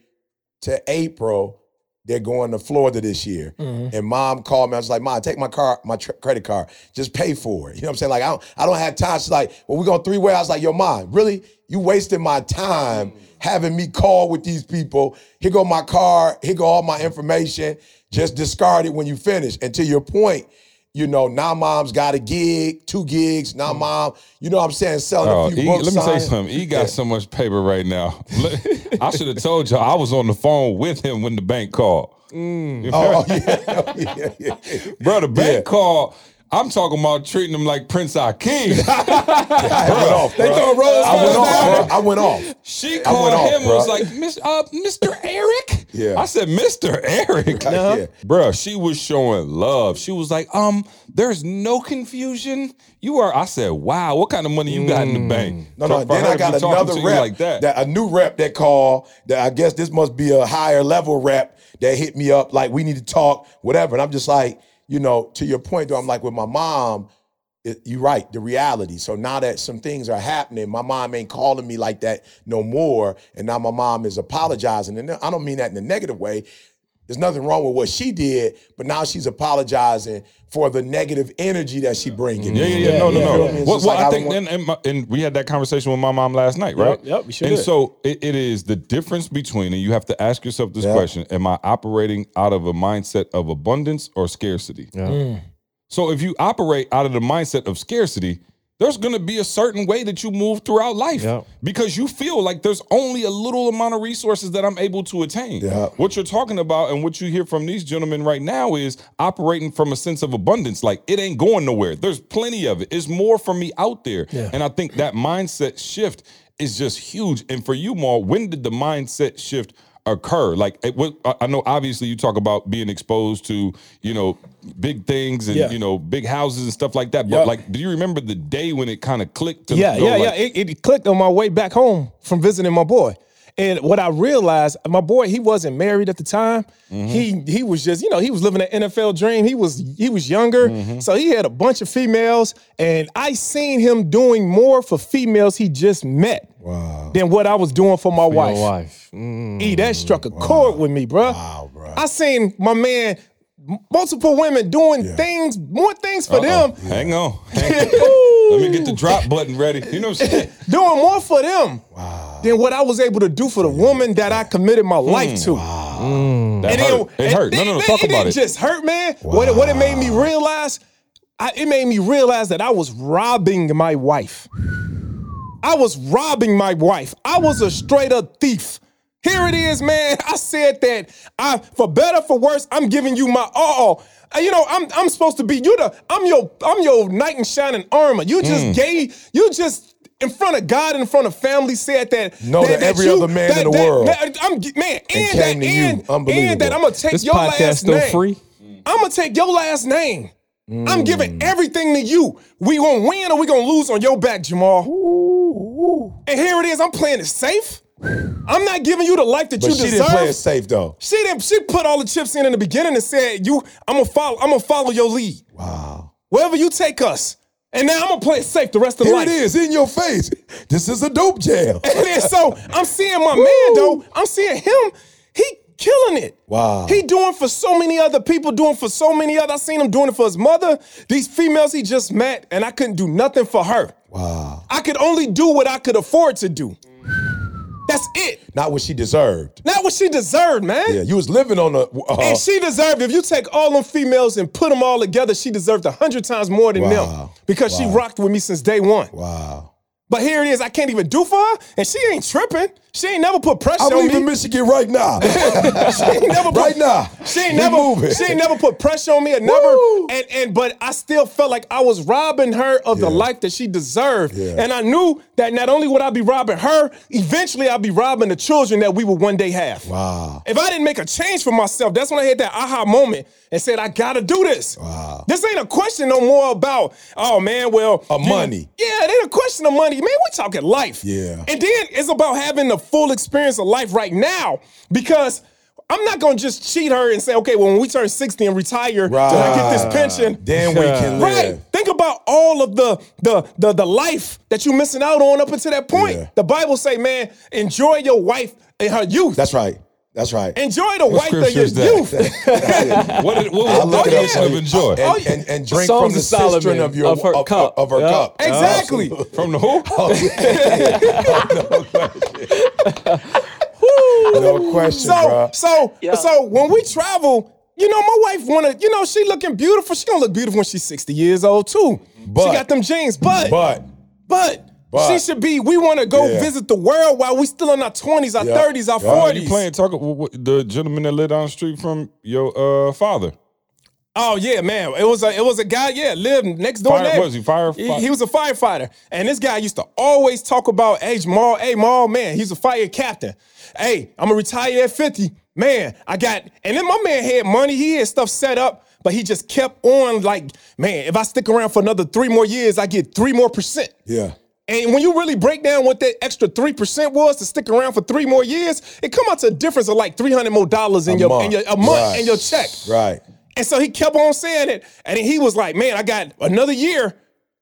to April. They're going to Florida this year, mm-hmm. and mom called me. I was like, "Mom, take my car, my tr- credit card, just pay for it." You know what I'm saying? Like, I don't, I don't have time. She's like, "Well, we're going three way." I was like, "Yo, mom, really? You wasting my time mm-hmm. having me call with these people? Here go my car. Here go all my information. Just discard it when you finish." And to your point, you know, now mom's got a gig, two gigs. Now mm. mom, you know what I'm saying, selling Oh, a few E, books. let me say something. He got so much paper right now. I should have told y'all I was on the phone with him when the bank called. You mm. Oh, heard? yeah, oh, yeah, yeah, yeah. Bro, the bank Yeah. called. I'm talking about treating them like Prince Akeem. I went off. They bro. throw rose I went off, bro. I went off. She called off, him and was like, Miss, uh, Mr. Eric? Yeah. I said, Mr. Eric. Yeah. Bruh, she was showing love. She was like, um, there's no confusion. You are, I said, wow, what kind of money you got in the bank? No, no. for Then I got another rep, like that. a new rep that called. That I guess this must be a higher level rep that hit me up. Like we need to talk, whatever. And I'm just like, you know, to your point though, I'm like with my mom. It, you're right, the reality. So now that some things are happening, my mom ain't calling me like that no more. And now my mom is apologizing. And I don't mean that in a negative way. There's nothing wrong with what she did, but now she's apologizing for the negative energy that she bringing. Yeah, yeah, yeah. No, no, no. feel me? Well, well, like I I think, don't and, and, my, and we had that conversation with my mom last night, right? yep, we sure And did. so it, it is the difference between, and you have to ask yourself this Yeah. question: Am I operating out of a mindset of abundance or scarcity? Mm. So if you operate out of the mindset of scarcity, there's going to be a certain way that you move throughout life Yeah. because you feel like there's only a little amount of resources that I'm able to attain. Yeah. What you're talking about and what you hear from these gentlemen right now is operating from a sense of abundance. Like it ain't going nowhere. There's plenty of it. It's more for me out there. And I think that mindset shift is just huge. And for you, Maul, when did the mindset shift occur? Like it, was- I I know obviously you talk about being exposed to, you know, big things and Yeah. you know, big houses and stuff like that. But Yep. like, do you remember the day when it kind of clicked to Yeah, yeah, like, yeah. It, it clicked on my way back home from visiting my boy. And what I realized, my boy, he wasn't married at the time. Mm-hmm. He he was just, you know, he was living an NFL dream. He was he was younger, Mm-hmm. so he had a bunch of females, and I seen him doing more for females he just met than what I was doing for my wife. Wife. Mm. E, that struck a chord with me, bro. Wow, bro. I seen my man, multiple women doing things, more things for them, Hang on. Hang on. Let me get the drop button ready. You know what I'm saying? doing more for them than what I was able to do for the woman that I committed my life to. That And hurt. then- it and hurt. No, no, no. then Talk about didn't it. just hurt, man. What, it, what it made me realize, I, it made me realize that I was robbing my wife. I was robbing my wife. I was a straight up thief. Here it is, man. I said that I, for better for worse, I'm giving you my all. You know, I'm I'm supposed to be you the I'm your I'm your knight in shining armor. You just Mm. gave you just in front of God in front of family said that Know that every you- other man in the that- world that- I'm man and, came that to you. and, Unbelievable. and that I'm gonna take This your last still name. free? I'm gonna take your last name. Mm. I'm giving everything to you. We gonna win or we gonna lose on your back, Jemal. And here it is. I'm playing it safe. I'm not giving you the life that But you she deserve. didn't play it safe though. She didn't. She put all the chips in in the beginning and said, "You, I'm gonna follow. I'm gonna follow your lead. Wow. Wherever you take us." And now I'm gonna play it safe the rest of Here life. it is in your face. This is a dope jam. And then so I'm seeing my man though. I'm seeing him. He killing it. Wow. He doing for so many other people, doing for so many other. I seen him doing it for his mother. These females he just met, and I couldn't do nothing for her. Wow. I could only do what I could afford to do. That's it. Not what she deserved. Not what she deserved, man. Yeah, you was living on a. Uh, And she deserved, if you take all them females and put them all together, she deserved a hundred times more than them. Wow. Because she rocked with me since day one. wow. But here it is, I can't even do for her, and she ain't tripping. She ain't never put pressure on me. I on believe me. in Michigan right now. she ain't never put, right now. She ain't never moving. she ain't never put pressure on me or never and and but I still felt like I was robbing her of the life that she deserved. Yeah. And I knew that not only would I be robbing her, eventually I'd be robbing the children that we would one day have. Wow. If I didn't make a change for myself, that's when I had that aha moment and said, I gotta do this. Wow. This ain't a question no more about, oh man, well, you- money. Yeah, it ain't a question of money. Man, we're talking life. Yeah. And then it's about having the full experience of life right now because I'm not gonna just cheat her and say, okay, well, when we turn 60 and retire, then I get this pension. Then we can live. Right. Think about all of the the the, the life that you're missing out on up until that point. Yeah. The Bible say, man, enjoy your wife in her youth. That's right. That's right. enjoy the wife of scripture your is that? youth. What, did, what I was look the it definition of enjoy? And, Oh, and, and drink Songs from the of cistern of your of her of, cup. Of, her Yeah. cup. exactly. From the who? Oh, no question, So bro. so so when we travel, you know, my wife wanna, you know, she looking beautiful. She gonna look beautiful when she's 60 years old too. But- she got them jeans, but But but, But- she should be. We want to go Yeah. visit the world while we still in our 20s, our 30s, our Yeah. Oh, 40s. you playing talk with, with the gentleman that lived down the street from your uh, father? Oh yeah, man. It was a it was a guy, yeah, lived next door. Fire- was he fire- He, he was a firefighter. And this guy used to always talk about, hey, Jemal, hey, Maul, man, he's a fire captain. Hey, I'm gonna retire at 50. Man, I got, and then my man had money, he had stuff set up, but he just kept on like, man, if I stick around for another three more years, I get three more percent. yeah. And when you really break down what that extra three percent was to stick around for three more years, it come out to a difference of like three hundred more dollars in A your month. in your a month Right. in your check. Right. And so he kept on saying it. And then he was like, man, I got another year.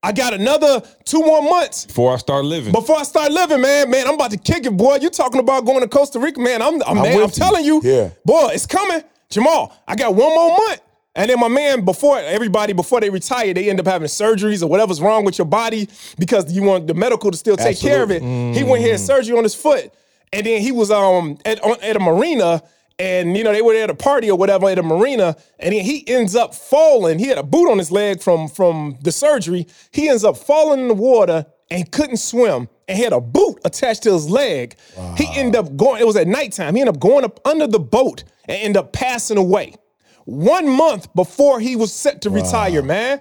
I got another two more months Before I start living. before I start living, man. Man, I'm about to kick it, boy. You talking about going to Costa Rica, man. I'm, I'm, man, I'm telling you, Yeah. boy, it's coming. Jemal, I got one more month. And then my man, before everybody, before they retire, they end up having surgeries or whatever's wrong with your body because you want the medical to still take care of it. He went here had surgery on his foot, and then he was um at on, at a marina, and you know they were at a party or whatever at a marina, and then he ends up falling. He had a boot on his leg from from the surgery. He ends up falling in the water and couldn't swim and had a boot attached to his leg. He ended up going. It was at nighttime. He ended up going up under the boat and ended up passing away one month before he was set to retire, man.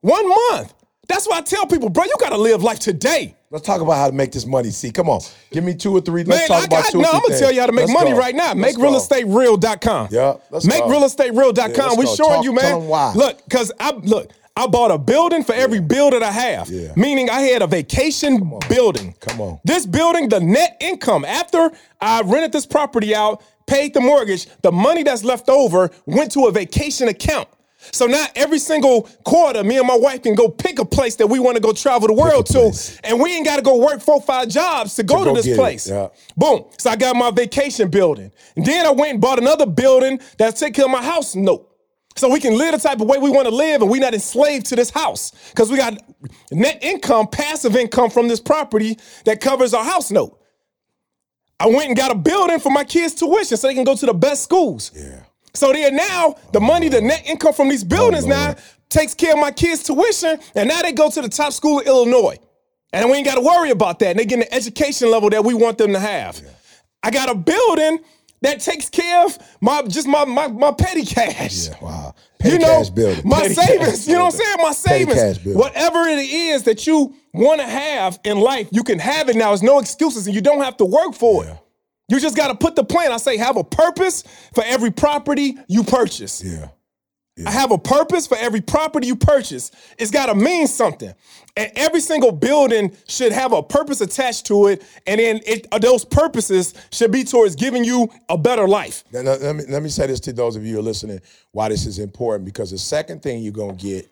One month. That's why I tell people, bro, you gotta live life today. Let's talk about how to make this money. See, come on. Give me two or three. Let's Man, talk I about got, two no, or three I'm gonna tell you how to make Let's money go. right now. Make realestatereal.com. Yeah, let's Make go. realestatereal.com. Yeah, let's we go. showing Talk- you, man. why. Look, cause I look, I bought a building for every bill that I have. Yeah. Meaning I had a vacation building. Come on. This building, the net income after I rented this property out, paid the mortgage, the money that's left over went to a vacation account. So now every single quarter, me and my wife can go pick a place that we want to go travel the world to, place. and we ain't got to go work four, five jobs to go to, go this place. yeah. Boom. So I got my vacation building. And then I went and bought another building that take care of my house note. So we can live the type of way we want to live and we not enslaved to this house. Because we got net income, passive income from this property that covers our house note. I went and got a building for my kids' tuition so they can go to the best schools. Yeah. So then now the oh, money, the net income from these oh, buildings now takes care of my kids' tuition, and now they go to the top school in Illinois. And we ain't got to worry about that. And they get the education level that we want them to have. I got a building that takes care of my just my my, my petty cash. Yeah, wow. You know, my savings, you know what I'm saying? My savings. Whatever it is that you want to have in life, you can have it now. There's no excuses and you don't have to work for it. You just got to put the plan. I say have a purpose for every property you purchase. Yeah. I have a purpose for every property you purchase. It's got to mean something. And every single building should have a purpose attached to it. And then it, uh, those purposes should be towards giving you a better life. Now, let, me, let me say this to those of you who are listening why this is important because the second thing you're going to get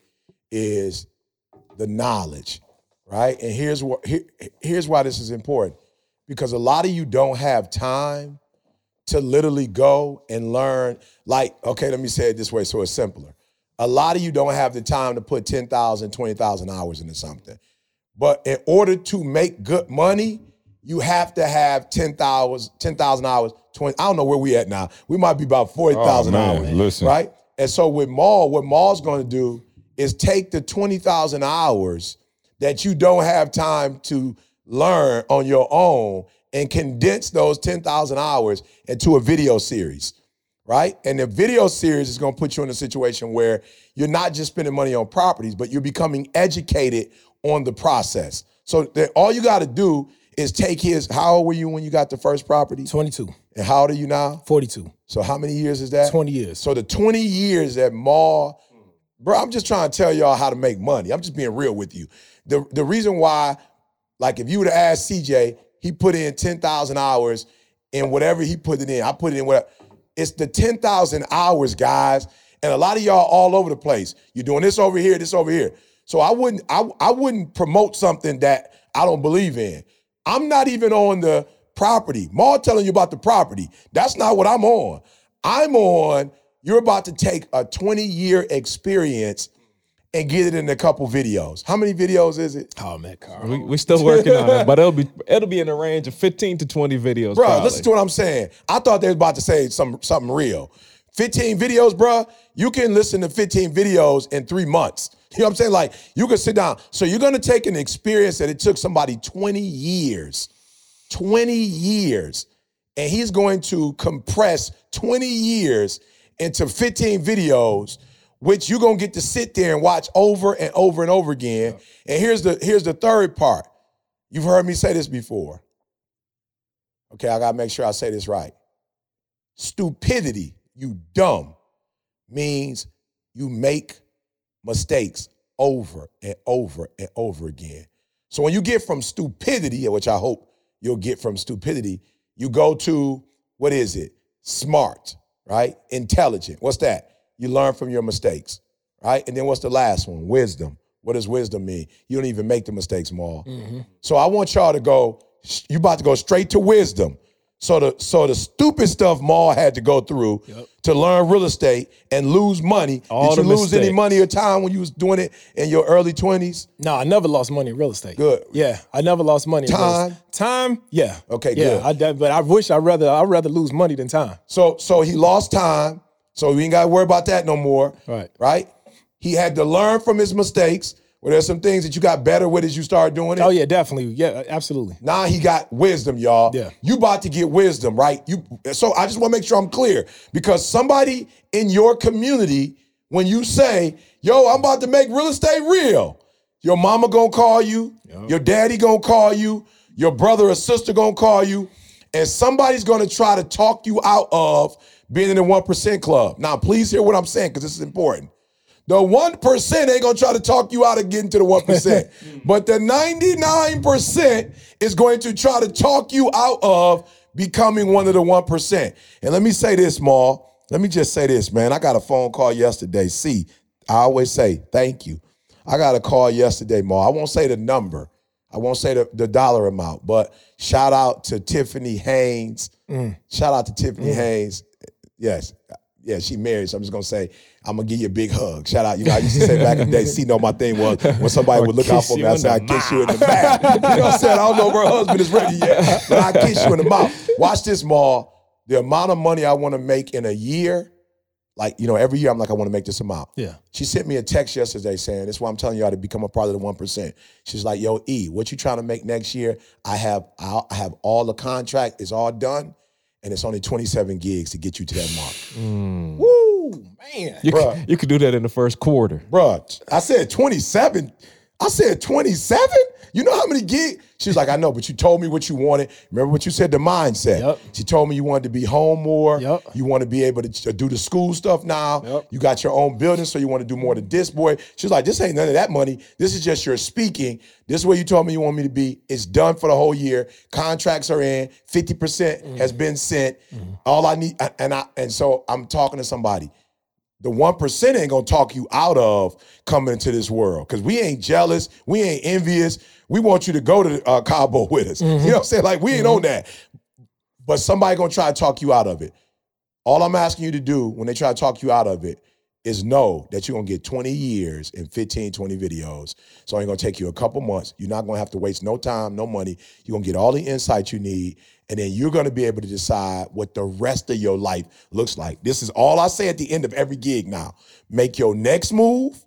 is the knowledge, right? And here's what here, here's why this is important because a lot of you don't have time to literally go and learn like okay, let me say it this way so it's simpler. A lot of you don't have the time to put 10,000, 20,000 hours into something. But in order to make good money, you have to have 10,000 10,000 hours, 20 I don't know where we at now. We might be about 40,000 Oh, hours, listen. right? And so with Maul, what Maul's going to do is take the 20,000 hours that you don't have time to learn on your own and condense those 10,000 hours into a video series, right? And the video series is going to put you in a situation where you're not just spending money on properties, but you're becoming educated on the process. So that all you got to do is take his. How old were you when you got the first property? 22, And how old are you now? 42, So how many years is that? 20 years. So the 20 years that Maul, bro, I'm just trying to tell y'all how to make money. I'm just being real with you. The the reason why, like if you would have asked CJ, he put in 10,000 hours and whatever he put it in. I put it in whatever. It's the 10,000 hours, guys. And a lot of y'all all over the place. You're doing this over here, this over here. So I wouldn't I, I wouldn't promote something that I don't believe in. I'm not even on the property. Maul telling you about the property. That's not what I'm on. I'm on, you're about to take a 20 year experience and get it in a couple videos. How many videos is it? Oh man, Carl. We, we're still working on it, but it'll be it'll be in the range of 15 to 20 videos. Bro, probably. listen to what I'm saying. I thought they was about to say some, something real. 15 videos, bro. You can listen to 15 videos in three months. You know what I'm saying? Like you can sit down. So you're gonna take an experience that it took somebody 20 years, 20 years, and he's going to compress 20 years into 15 videos, which you're gonna get to sit there and watch over and over and over again. And here's the here's the third part. You've heard me say this before. Okay, I gotta make sure I say this right. Stupidity, you dumb, means you make mistakes over and over and over again. So when you get from stupidity, which I hope you'll get from stupidity, you go to what is it? Smart, right? Intelligent. What's that? You learn from your mistakes, right? And then what's the last one? Wisdom. What does wisdom mean? You don't even make the mistakes, Maul. Mm-hmm. So I want y'all to go, you about to go straight to wisdom. So the so the stupid stuff Maul had to go through to learn real estate and lose money. All Did you lose any money or time when you was doing it in your early 20s? No, I never lost money in real estate. Good. Yeah, I never lost money. Time? Time. Yeah. Okay, Yeah, good. I but I wish I rather I rather lose money than time. So so he lost time. So we ain't got to worry about that no more. Right. Right? He had to learn from his mistakes. Well, there's some things that you got better with as you start doing it. Oh yeah, definitely. Yeah, absolutely. Now he got wisdom, y'all. Yeah. You about to get wisdom, right? You so I just want to make sure I'm clear because somebody in your community, when you say, yo, I'm about to make real estate real, your mama gonna call you, your daddy gonna call you, your brother or sister gonna call you, and somebody's gonna try to talk you out of being in the 1% club. Now, please hear what I'm saying, because this is important. The 1% ain't gonna try to talk you out of getting to the 1%. but the 99% is going to try to talk you out of becoming one of the 1%. And let me say this, Maul. Let me just say this, man. I got a phone call yesterday. See, I always say thank you. I got a call yesterday, Maul. I won't say the number. I won't say the, the dollar amount, but shout out to Tiffany Haynes. Mm. Shout out to Tiffany mm. Haynes. Yes. Yeah, she married, so I'm just gonna say, I'm gonna give you a big hug. Shout out. You know, I used to say back in the day, see, no, my thing was when somebody would look out for me, I say, I kiss you in the mouth. you know what I'm saying? I don't know if her husband is ready yet, but I kiss you in the mouth. Watch this, Maul. The amount of money I wanna make in a year, like, you know, every year I'm like, I wanna make this amount. Yeah. She sent me a text yesterday saying, "This is why I'm telling y'all to become a part of the one. She's like, "Yo, E, what you trying to make next year? I have, I have all the contract it's all done, and it's only 27 gigs to get you to that mark." Hmm. Woo, man. You Bruh. could, you could do that in the first quarter. Bruh, I said 27. I said 27. You know how many gigs? She's like, I know, but you told me what you wanted. Remember what you said, the mindset. Yep. She told me you wanted to be home more. Yep. You want to be able to to do the school stuff now. Yep. You got your own building, so you want to do more to this boy. She's like, this ain't none of that money. This is just your speaking. This is where you told me you want me to be. It's done for the whole year. Contracts are in. 50% Mm-hmm. has been sent. All I need, and I and so I'm talking to somebody the one percent ain't gonna talk you out of coming into this world because we ain't jealous, we ain't envious. We want you to go to uh, Cabo with us. You know what I'm saying? Like we ain't on that. But somebody gonna try to talk you out of it. All I'm asking you to do when they try to talk you out of it is know that you're gonna get 20 years in 15, 20 videos. So it's gonna take you a couple months. You're not gonna have to waste no time, no money. You're gonna get all the insight you need, and then you're gonna be able to decide what the rest of your life looks like. This is all I say at the end of every gig now. Make your next move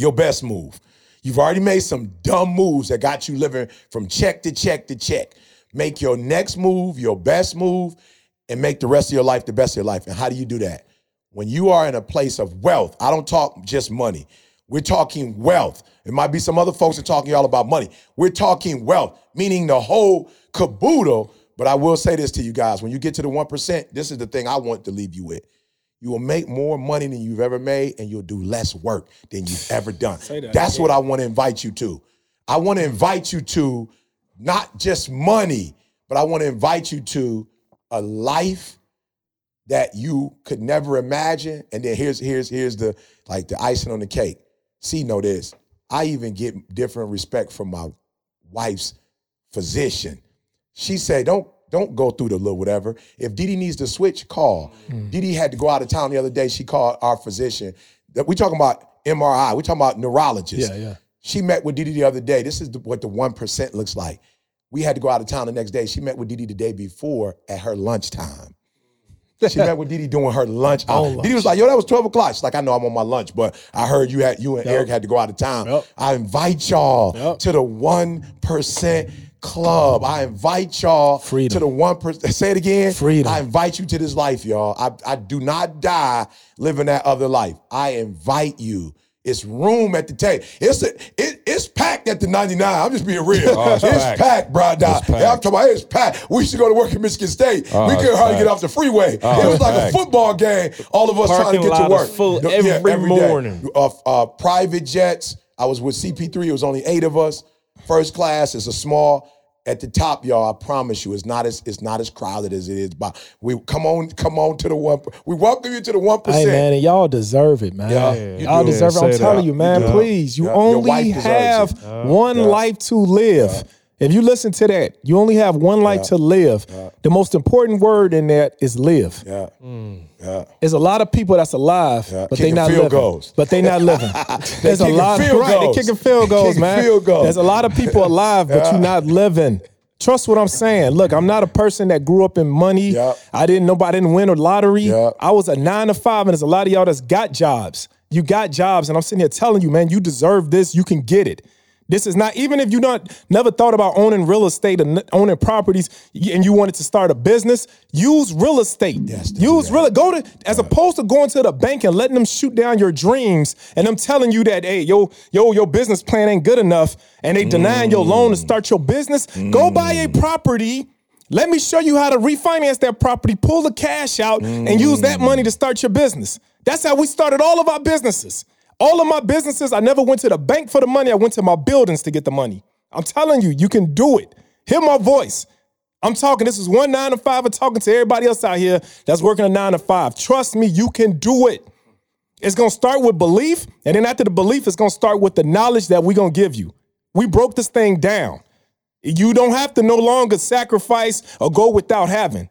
your best move. You've already made some dumb moves that got you living from check to check to check. Make your next move your best move and make the rest of your life the best of your life. And how do you do that? When you are in a place of wealth, I don't talk just money. We're talking wealth. It might be some other folks are talking all about money. We're talking wealth, meaning the whole caboodle. But I will say this to you guys when you get to the 1%, this is the thing I want to leave you with. You will make more money than you've ever made, and you'll do less work than you've ever done. that That's what I want to invite you to. I want to invite you to not just money, but I want to invite you to a life that you could never imagine. And then here's here's here's the like the icing on the cake. See, know this. I even get different respect from my wife's physician. She said, "Don't don't go through the little whatever. If Didi needs to switch, call." Hmm. Didi had to go out of town the other day. She called our physician. We talking about MRI. We talking about neurologist. Yeah, yeah. She met with Didi the other day. This is the, what the one percent looks like. We had to go out of town the next day. She met with Didi the day before at her lunchtime. She met with Didi doing her lunch. Oh, on Didi was like, "Yo, that was twelve o'clock." She's like, "I know I'm on my lunch, but I heard you had you and Eric had to go out of town. Yep. I invite y'all Yep. to the one percent club. I invite y'all Freedom. to the one percent. Say it again. Freedom. I invite you to this life, y'all. I, I do not die living that other life. I invite you. It's room at the table. It's a, it, it's packed at the 99. I'm just being real. Oh, it's it's, packed. packed, bro. It's Yeah, I'm packed. talking about it's packed. We used to go to work at Michigan State. Oh, we it's couldn't hardly packed. get off the freeway. Oh, it was like packed. a football game. All of us trying to get to lot is work. full No, every day. morning. Uh, uh, private jets. I was with CP3. It was only eight of us. First class is a small. At the top, y'all, I promise you, it's not as it's not as crowded as it is. But we come on, come on to the one. We welcome you to the one Hey man, and y'all deserve it, man. Yeah, you y'all do. deserve it. I'm telling that. you, man. You. Please, you Yeah, only have it. one life to live. If you listen to that, you only have one life to live. The most important word in that is live. Yeah, mm. yeah. There's a lot of people that's alive, Yeah, but they kicking not field living. goals. But they not living. There's a lot. field right, they kicking field goals, Kicking man. field goals. There's a lot of people alive, but you're not living. Trust what I'm saying. Look, I'm not a person that grew up in money. Yeah. I didn't nobody didn't win a lottery. Yeah. I was a nine to five, and there's a lot of y'all that's got jobs. You got jobs, and I'm sitting here telling you, man, you deserve this. You can get it. This is not even if you not never thought about owning real estate and owning properties, and you wanted to start a business. Use real estate. Yes, use real. Go to as opposed to going to the bank and letting them shoot down your dreams, and them telling you that hey, yo, yo, your business plan ain't good enough, and they denying your loan to start your business. Go buy a mm. property. Let me show you how to refinance that property, pull the cash out, and use that mm. money to start your business. That's how we started all of our businesses. All of my businesses, I never went to the bank for the money. I went to my buildings to get the money. I'm telling you, you can do it. Hear my voice. I'm talking, this is one nine to five. I'm talking to everybody else out here that's working a nine to five. Trust me, you can do it. It's gonna start with belief, and then after the belief, it's gonna start with the knowledge that we're gonna give you. We broke this thing down. You don't have to no longer sacrifice or go without having.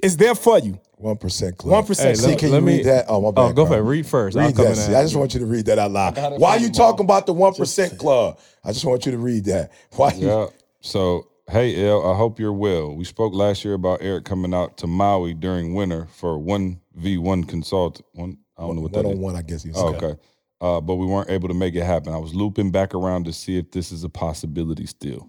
It's there for you. One percent club. 1%. Hey, See, can let you me- read that? Oh my bad. Oh, go Carl. ahead. Read first. I'll Read come that. in See, I just want you to read that out loud. Why are you talking about the one percent club? I just want you to read that. Why? You, Yeah. So, hey, El, I hope you're well. We spoke last year about Eric coming out to Maui during winter for 1v1 consult. One, I don't know what that one is. on one, I guess. He was Oh, okay. Uh, but we weren't able to make it happen. I was looping back around to see if this is a possibility still.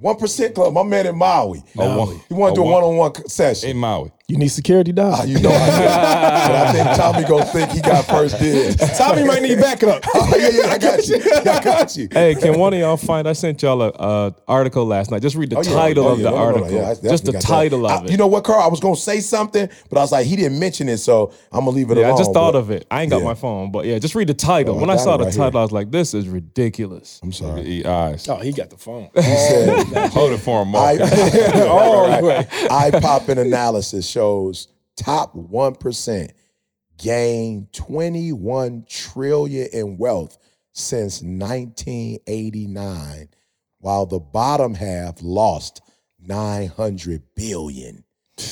One percent club. My man in Maui. Oh, one- He want to oh, do a oh, one- one on one session. In Maui. You need security, dog. Ah, you know I do. but I think Tommy gonna think he got first dibs. Tommy might need backup. oh, yeah, yeah, I got you. I got you. Hey, can one of y'all find? I sent y'all a uh, article last night. Just read the Oh, yeah. title Oh, of yeah. the No, no, no. article. Yeah, Just the got that. title of I- it. You know what, Carl? I was gonna say something, but I was like, he didn't mention it, so I'm gonna leave it yeah, alone. I just thought but- of it. I ain't got Yeah. my phone, but yeah, just read the title. Oh, when I got saw it the right title, here. I was like, "This is ridiculous." I'm sorry. Eat eyes. Oh, he got the phone. He said, hold it for him, Mark. I, All the way. eye popping analysis shows top 1% gained 21 trillion in wealth since 1989 while the bottom half lost 900 billion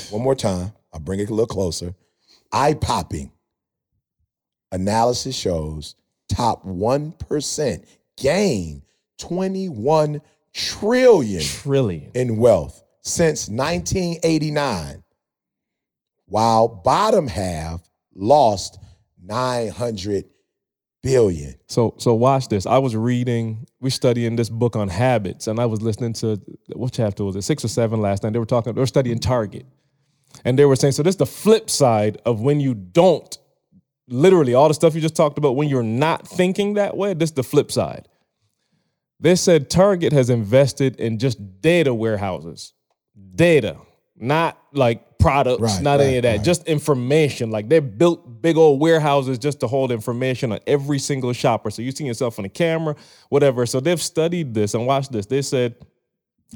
one more time i'll bring it a little closer eye popping analysis shows top 1% gained 21 trillion Trillion. in wealth since 1989, while bottom half lost 900 billion. So so watch this. I was reading, we studying this book on habits, and I was listening to what chapter was it? Six or seven last night. They were talking, they were studying Target. And they were saying, so this is the flip side of when you don't, literally all the stuff you just talked about, when you're not thinking that way, this is the flip side. They said Target has invested in just data warehouses. Data, not like products, Right, not any of that, right. just information. Like they built big old warehouses just to hold information on every single shopper. So you see yourself on the camera, whatever. So they've studied this and watched this. They said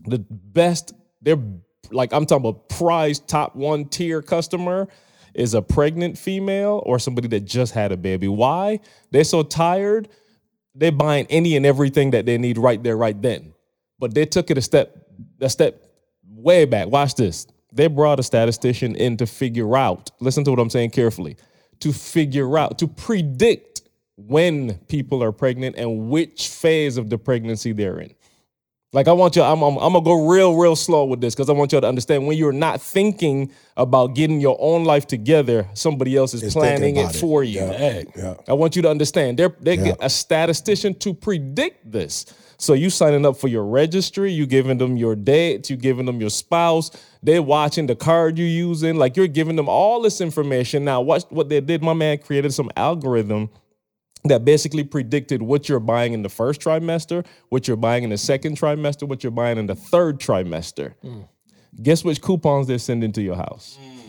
the best, they're like, I'm talking about prize top one tier customer is a pregnant female or somebody that just had a baby. Why? They're so tired they're buying any and everything that they need right there, right then. But they took it a step, a step way back. Watch this. They brought a statistician in to figure out, listen to what I'm saying carefully, to figure out, to predict when people are pregnant and which phase of the pregnancy they're in. Like I want you, I'm, I'm, I'm gonna go real, real slow with this because I want you to understand when you're not thinking about getting your own life together, somebody else is Is planning it it. for you. Yeah, yeah. I want you to understand they're they Yeah. get a statistician to predict this. So you signing up for your registry, you giving them your date, you giving them your spouse, they're watching the card you're using, like you're giving them all this information. Now, watch what they did. My man created some algorithm that basically predicted what you're buying in the first trimester, what you're buying in the second trimester, what you're buying in the third trimester. Hmm. Guess which coupons they're sending to your house?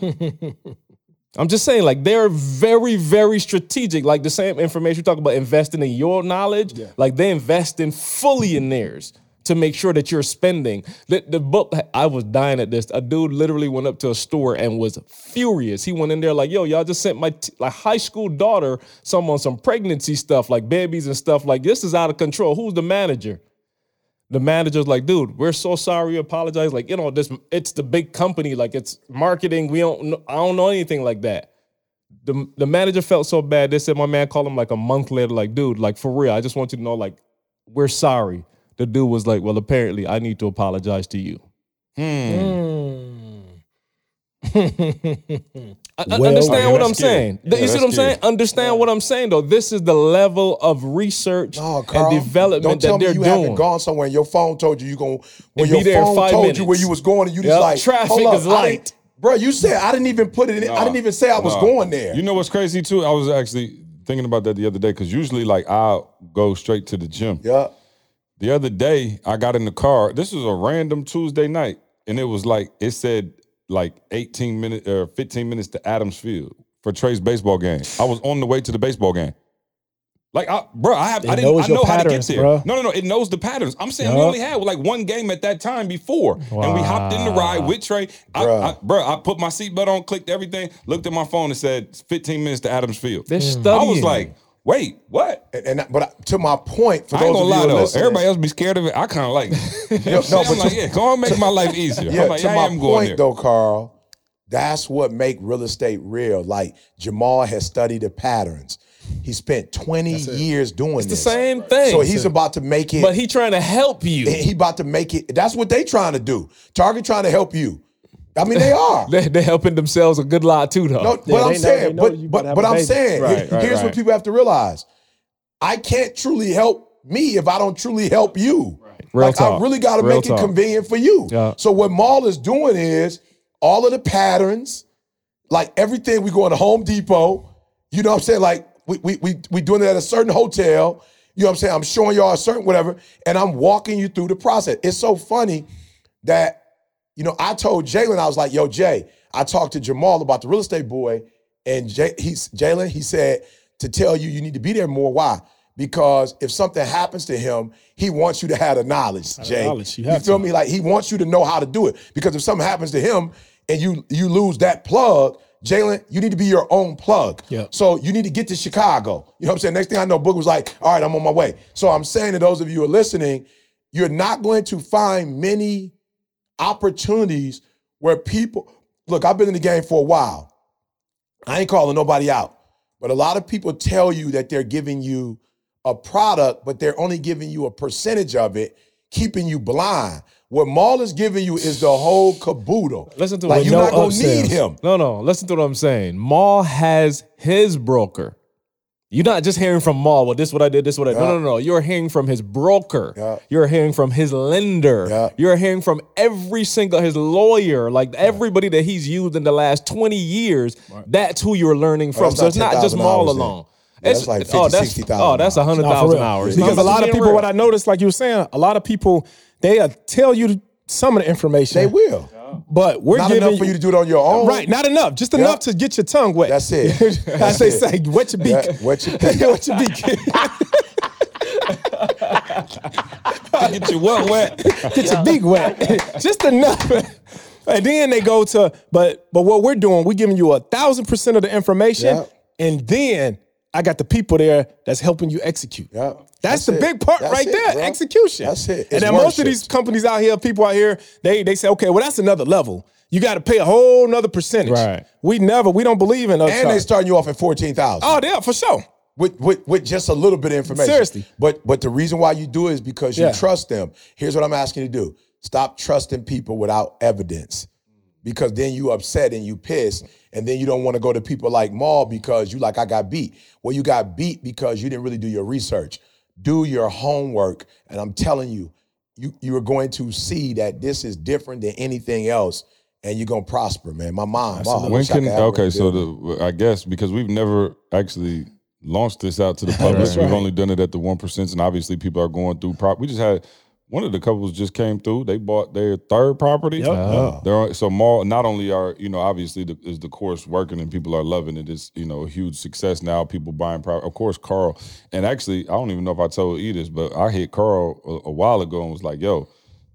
I'm just saying, like they're very, very strategic. Like the same information you talk about investing in your knowledge, like they invest in fully in theirs to make sure that you're spending. The, the book, I was dying at this. A dude literally went up to a store and was furious. He went in there like, "Yo, y'all just sent my t- like high school daughter some on some pregnancy stuff, like babies and stuff. Like this is out of control. Who's the manager?" The manager's like, dude, we're so sorry. We apologize. Like, you know, this it's the big company. Like, it's marketing. We don't. Know, I don't know anything like that. The the manager felt so bad. They said my man called him like a month later. Like, dude, like for real. I just want you to know, like, we're sorry. The dude was like, well, apparently, I need to apologize to you. I- hmm. I hmm. Well, understand what I'm scary. saying. Yeah, you see what I'm saying? scary. Understand what I'm saying, though. This is the level of research No, Carl, and development don't tell that me they're you doing. haven't gone somewhere and your phone told you you going when your there phone five told you where you was going and you Yep, just like traffic hold up, is light. Bro, you said I didn't even put it in. I didn't even say I was Nah. going there. You know what's crazy too? I was actually thinking about that the other day because usually, like, I'll go straight to the gym. yeah. The other day, I got in the car. This was a random Tuesday night, and it was like it said like 18 minutes or uh, 15 minutes to Adams Field for Trey's baseball game. I was on the way to the baseball game. Like, I, bro, I have, I It didn't, I your know how to get there. bro. No, no, no, it knows the patterns. I'm saying we only had like one game at that time before, and we hopped in the ride with Trey. I, Bruh. I, bro, I put my seatbelt on, clicked everything, looked at my phone, and said 15 minutes to Adams Field. They're hmm. I studying. was like, wait, what? And, and but I- to my point, for I ain't those gonna of lie you though. listening, Everybody else be scared of it. I kind of like. it. You know no, but I'm like, to- yeah, go on, make my life easier. Yeah, like, to yeah, my I am point though, Carl, that's what make real estate real. Like Jemal has studied the patterns. He spent 20 years doing it. It's the this. same thing. So he's about to make it. but he trying to help you. he about to make it. That's what they trying to do. Target trying to help you. I mean, they are. They, they're helping themselves a good lot too, though. No, Yeah, but they I'm saying, know but you but about to have but a I'm baby. saying, Right, here- right, here's what people have to realize: I can't truly help me if I don't truly help you. Real like I talk. really got to make talk. it convenient for you. Yeah. So what Maul is doing is all of the patterns, like everything. We go into Home Depot. You know what I'm saying? Like we we we we doing it at a certain hotel. You know what I'm saying? I'm showing y'all a certain whatever, and I'm walking you through the process. It's so funny that you know, I told Jalen, I was like, yo, Jay, I talked to Jemal about the real estate boy, and Jay, he's Jalen, he said to tell you you need to be there more. Why? Because if something happens to him, he wants you to have the knowledge, Jay. knowledge, you you feel to. me? Like he wants you to know how to do it. Because if something happens to him and you you lose that plug, Jalen, you need to be your own plug. Yeah. So you need to get to Chicago. You know what I'm saying? Next thing I know, Book was like, all right, I'm on my way. So I'm saying to those of you who are listening, you're not going to find many opportunities where people look, I've been in the game for a while. I ain't calling nobody out. But a lot of people tell you that they're giving you a product, but they're only giving you a percentage of it, keeping you blind. What Maul is giving you is the whole caboodle. Listen to like what you're no not gonna upsells. need him. No, no. Listen to what I'm saying. Maul has his broker. You're not just hearing from Maul. Well, this is what I did. This is what I did. No, no, no. You're hearing from his broker. Yeah. You're hearing from his lender. Yeah. You're hearing from every single his lawyer, like everybody that he's used in the last 20 years. That's who you're learning from. that's so it's not not just 10,000 Maul alone. Yeah, It's that's like 50, oh, that's 60,000 oh, that's hours. hundred Nah, for thousand real. hours. Because No, a lot of people, real. what I noticed, like you were saying, a lot of people they uh, tell you some of the information. They will. But we're Not giving enough for you to do it on your own. Right, not enough. Just enough to get your tongue wet. That's it. As That's they it. say, wet your beak. Yeah, wet your beak. wet your beak. Get your what wet? get your beak wet. Just enough. And then they go to, but but what we're doing, we're giving you a thousand percent of the information, Yeah. and then I got the people there that's helping you execute. Yeah. That's, That's the it. big part That's right it, there, bro. execution. That's it. and then most of these companies out here, people out here, they they say, okay, well that's another level. You got to pay a whole nother percentage. Right. We never, we don't believe in. Us. And they starting you off at fourteen thousand. Oh, yeah, for sure. with, with with just a little bit of information. Seriously. But but the reason why you do it is because you Yeah. trust them. Here's what I'm asking you to do. Stop trusting people without evidence. Because then you upset and you pissed, and then you don't want to go to people like Maul because you like I got beat. Well, you got beat because you didn't really do your research. Do your homework, and I'm telling you, you you are going to see that this is different than anything else, and you're gonna prosper, man. My mom, oh, When can could have her okay? So the I guess because we've never actually launched this out to the public. That's We've only done it at the one percent, and obviously people are going through. Prop. We just had one of the couples just came through. They bought their third property. Yep. They're so mall. Not only are you know obviously the, is the course working and people are loving it. It's you know a huge success now. People buying property. Of course, Carl. And actually, I don't even know if I told E this, but I hit Carl a, a while ago and was like, "Yo,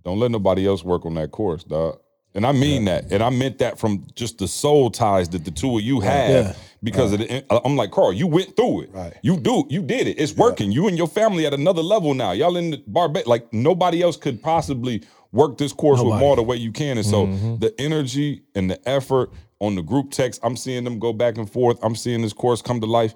don't let nobody else work on that course, dog." And I mean that, and I meant that from just the soul ties that the two of you have. Yeah. Because of the, I'm like Carl, you went through it. Right. You do, you did it. It's working. You and your family at another level now. Y'all in the bar, like nobody else could possibly work this course with more the way you can. And so mm-hmm. the energy and the effort on the group text, I'm seeing them go back and forth. I'm seeing this course come to life.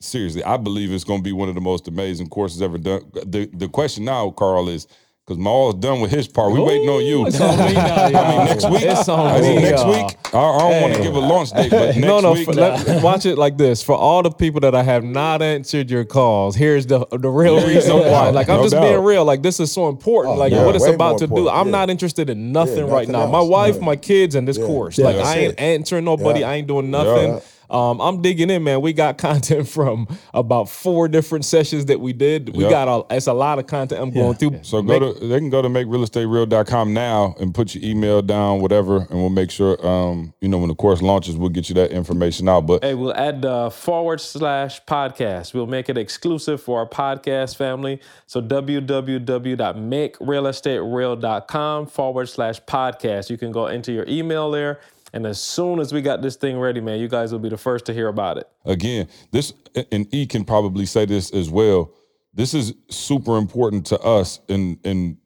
Seriously, I believe it's going to be one of the most amazing courses ever done. The the question now, Carl, is because Maul's done with his part. We waiting on you. It's on me now, I y'all. mean, next week. It's on I mean, me, next y'all. week. I, I don't want to give a launch date, but next no, no. week. for- let- watch it like this. For all the people that I have not answered your calls, here's the the real Yeah, reason no why. doubt, Like I'm no just doubt. being real. Like this is so important. Oh, like yeah, what it's about more to do. I'm yeah. not interested in nothing Yeah, right nothing now. My wife, Yeah. my kids, and this Yeah. course. Yeah, like I ain't it. answering nobody. Yeah. I ain't doing nothing. Yeah. Um, I'm digging in, man. We got content from about four different sessions that we did. We Yeah. got a. It's a lot of content I'm going through. So go to they can go to makerealestatereal.com now and put your email down, whatever, and we'll make sure um, you know, when the course launches, we'll get you that information out. But Hey, we'll add the forward slash podcast. We'll make it exclusive for our podcast family. So www.makerealestatereal.com forward slash podcast. You can go into your email there. And as soon as we got this thing ready, man, you guys will be the first to hear about it. again, this and E can probably say this as well. This is super important to us, and and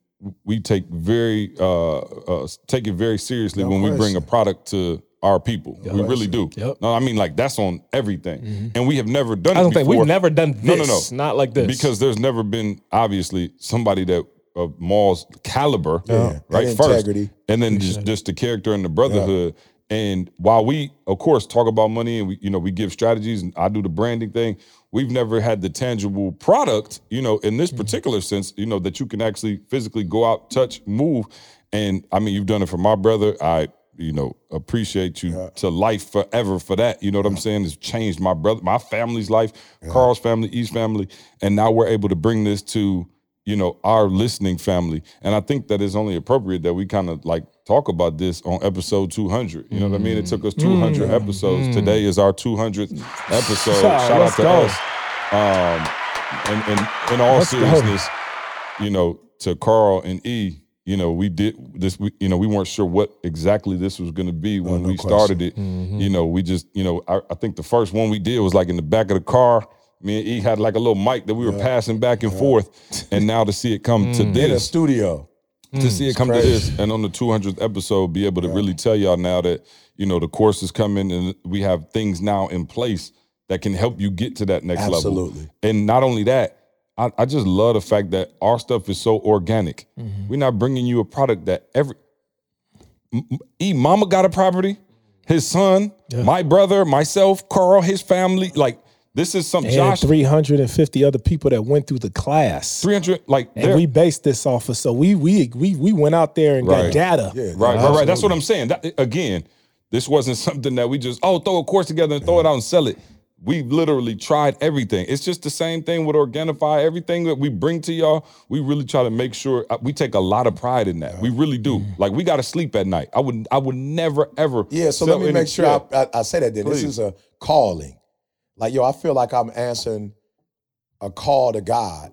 we take very uh, uh take it very seriously when we bring a product to our people. we really do. Yep. No, I mean like that's on everything, and we have never done. I don't think before. we've never done this. No, no, no. Not like this. because there's never been obviously somebody that of Maul's caliber, Yeah. right? And first, integrity. and then just just the character and the brotherhood. And while we, of course, talk about money and we, you know, we give strategies and I do the branding thing, we've never had the tangible product, you know, in Mm-hmm. this particular sense, you know, that you can actually physically go out, touch, move. And I mean, you've done it for my brother. I, you know, appreciate you to life forever for that. You know what I'm saying? It's changed my brother, my family's life, Carl's family, East family, and now we're able to bring this to you know our listening family. And I think that it's only appropriate that we kind of like talk about this on episode 200. You know what I mean? It took us 200 mm. mm. episodes. Mm. Today is our 200th episode. Shout out to go. us. Um, and, and in all Let's go. seriousness, you know, to Carl and E, you know, we did this. We, you know, we weren't sure what exactly this was going to be when no we question. started it. Mm-hmm. You know, we just, you know, I, I think the first one we did was like in the back of the car. Me and E had like a little mic that we were passing back and forth, and now to see it come to in the this, studio. to see it come to this, and on the 200th episode, be able to really tell y'all now that you know the course is coming, and we have things now in place that can help you get to that next level. Absolutely. And not only that, I, I just love the fact that our stuff is so organic. Mm-hmm. We're not bringing you a product that every E mama got a property, his son, my brother, myself, Carl, his family. Like this is some And Josh 350 other people that went through the class. 300 like And we based this off of so we we we we went out there and Right. got data. Yeah, Right, right, right. That's what I'm saying. That, again, this wasn't something that we just oh throw a course together and throw it out and sell it. We literally tried everything. It's just the same thing with Organifi. Everything that we bring to y'all, we really try to make sure uh, we take a lot of pride in that. We really do. Like we got to sleep at night. I would, I would never ever. Yeah, so let me make sure. I, I, I say that then. Please. This is a calling. Like, yo, I feel like I'm answering a call to God.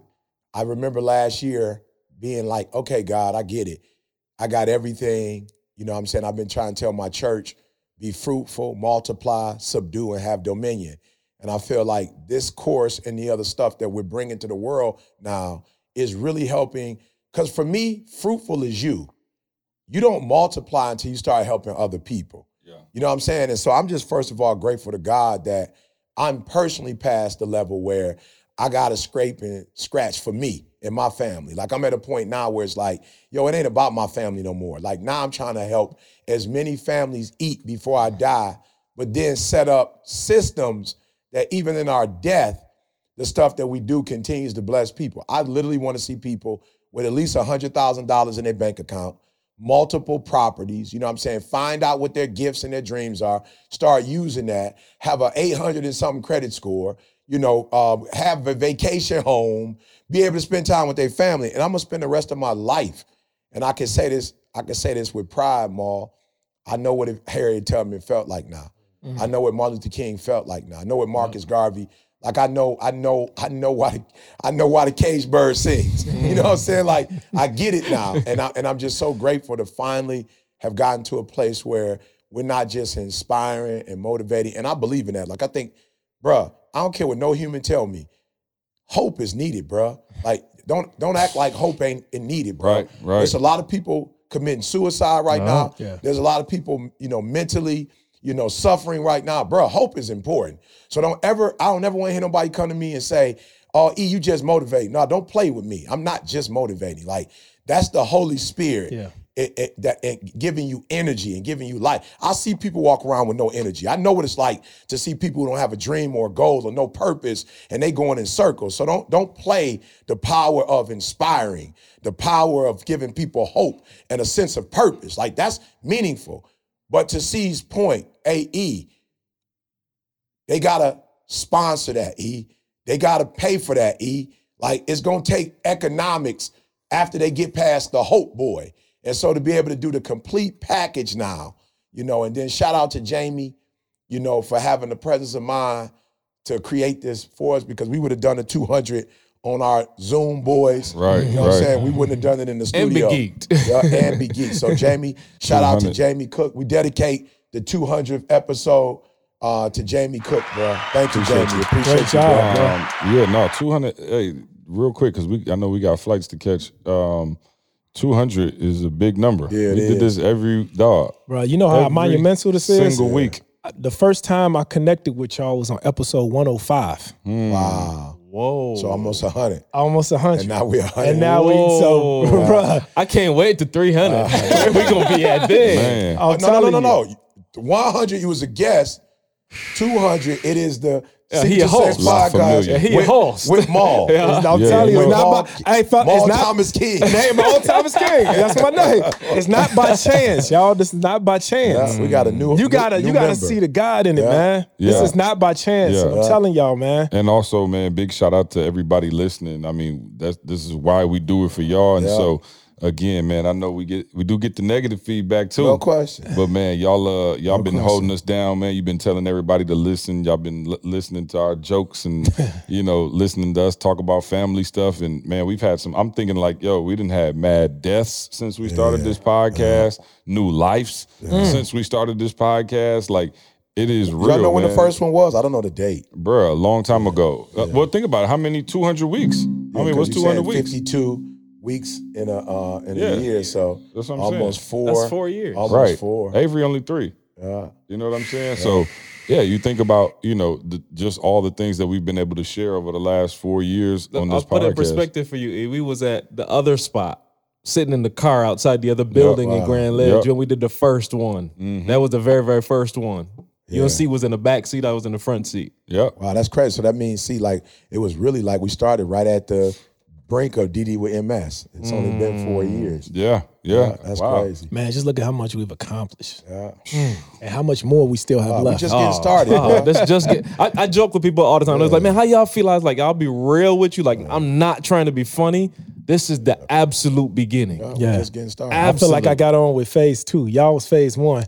I remember last year being like, okay, God, I get it. I got everything. You know what I'm saying? I've been trying to tell my church be fruitful, multiply, subdue, and have dominion. And I feel like this course and the other stuff that we're bringing to the world now is really helping. Because for me, fruitful is you. You don't multiply until you start helping other people. Yeah. You know what I'm saying? And so I'm just first of all grateful to God that I'm personally past the level where I got to scrape and scratch for me and my family. Like I'm at a point now where it's like, yo, it ain't about my family no more. Like now I'm trying to help as many families eat before I die, but then set up systems that even in our death, the stuff that we do continues to bless people. I literally want to see people with at least $100,000 in their bank account, multiple properties, you know what I'm saying? Find out what their gifts and their dreams are, start using that, have a 800 and something credit score, you know, um, have a vacation home, be able to spend time with their family. And I'm gonna spend the rest of my life. And I can say this, I can say this with pride, Maul. I know what Harriet Tubman felt like now. I know what Martin Luther King felt like now. I know what Marcus Garvey, like I know, I know, I know why the, I know why the cage bird sings. You know what I'm saying? Like I get it now. And I and I'm just so grateful to finally have gotten to a place where we're not just inspiring and motivating. And I believe in that. Like I think, bruh, I don't care what no human tell me. Hope is needed, bruh. Like don't don't act like hope ain't needed, bro. Right, right. There's a lot of people committing suicide right uh-huh. now. yeah. There's a lot of people, you know, mentally, you know, suffering right now, bro. Hope is important. So don't ever, I don't ever want to hear nobody come to me and say, "Oh, E, you just motivate." No, don't play with me. I'm not just motivating. Like that's the Holy Spirit. Yeah. It, it- that and giving you energy and giving you life. I see people walk around with no energy. I know what it's like to see people who don't have a dream or a goal or no purpose, and they going in circles. So don't don't play the power of inspiring, the power of giving people hope and a sense of purpose. Like that's meaningful. But to C's point, AE, they gotta sponsor that, E. They gotta pay for that, E. Like it's gonna take economics after they get past the hope boy. And so to be able to do the complete package now, you know, and then shout out to Jamie, you know, for having the presence of mind to create this for us because we would have done the 200 on our Zoom boys. Right, You know what I'm saying? We wouldn't have done it in the studio. And be studio. geeked. Yeah, and be geeked. So Jamie, shout out to Jamie Cook. We dedicate the 200th episode uh, to Jamie Cook, bro. Thank you, Jamie. Appreciate Great you, job, bro. Um, yeah, no, 200. Hey, real quick, because we I know we got flights to catch. Um, 200 is a big number. Yeah, it we did is. this every dog. Bro, you know how Every monumental this is? Single week. The first time I connected with y'all was on episode 105. Wow. Whoa. So almost 100. Almost 100. And now we're 100. And now we, so, Whoa. bro, I can't wait to 300. Uh, Where we gonna be at then? Man. No, no, no, no, no. 100, you was a guest. 200, it is the Yeah, he a to host. Sex Lot podcast familiar. Yeah, he a with, host. with Maul. I'm Yeah, telling you, you it's know- not by, I felt, Maul it's not, Thomas King. name Maul Thomas King. That's my name. It's not by chance, y'all. This is not by chance. Yeah, we got a new You gotta, new you gotta member. see the God in it, Yeah. man. This is not by chance. Yeah. I'm telling y'all, man. And also, man, big shout out to everybody listening. I mean, that's this is why we do it for y'all. And Yeah. so again, man, I know we get we do get the negative feedback too. No question. But man, y'all uh y'all been question. holding us down, man. You've been telling everybody to listen. Y'all been li- listening to our jokes and you know listening to us talk about family stuff. And man, we've had some. I'm thinking like, yo, we didn't have mad deaths since we started this podcast. New lives since we started this podcast. Like it is real. Y'all know when the first one was? I don't know the date. Bruh, a long time ago. Uh, well, think about it. How many 200 weeks? I mean, what's 200 weeks? 52 weeks in a uh, in Yeah. a year, so That's what I'm almost saying. four. That's four years. Almost Right. four. Avery only three. Yeah. You know what I'm saying? So, yeah, you think about, you know, the, just all the things that we've been able to share over the last four years on I'll this put it in perspective for you. We was at the other spot, sitting in the car outside the other building in wow. Grand Ledge Yep. Mm-hmm. when we did the first one. That was the very, very first one. UNC was in the back seat. I was in the front seat. Yep. Wow, that's crazy. So that means, see, like it was really like we started right at the brink of Didi with MS. It's only been four mm. years. Yeah. Yeah. That's wow. crazy. Man, just look at how much we've accomplished Yeah. and how much more we still have Wow, we left. just getting oh. started. Oh, bro. that's just get, I, I joke with people all the time. It's like, man, how y'all feel? I was like, I'll be real with you. Like, I'm not trying to be funny. This is the absolute beginning. Yeah, Yeah. just getting started. I feel like I got on with phase two. Y'all was phase one.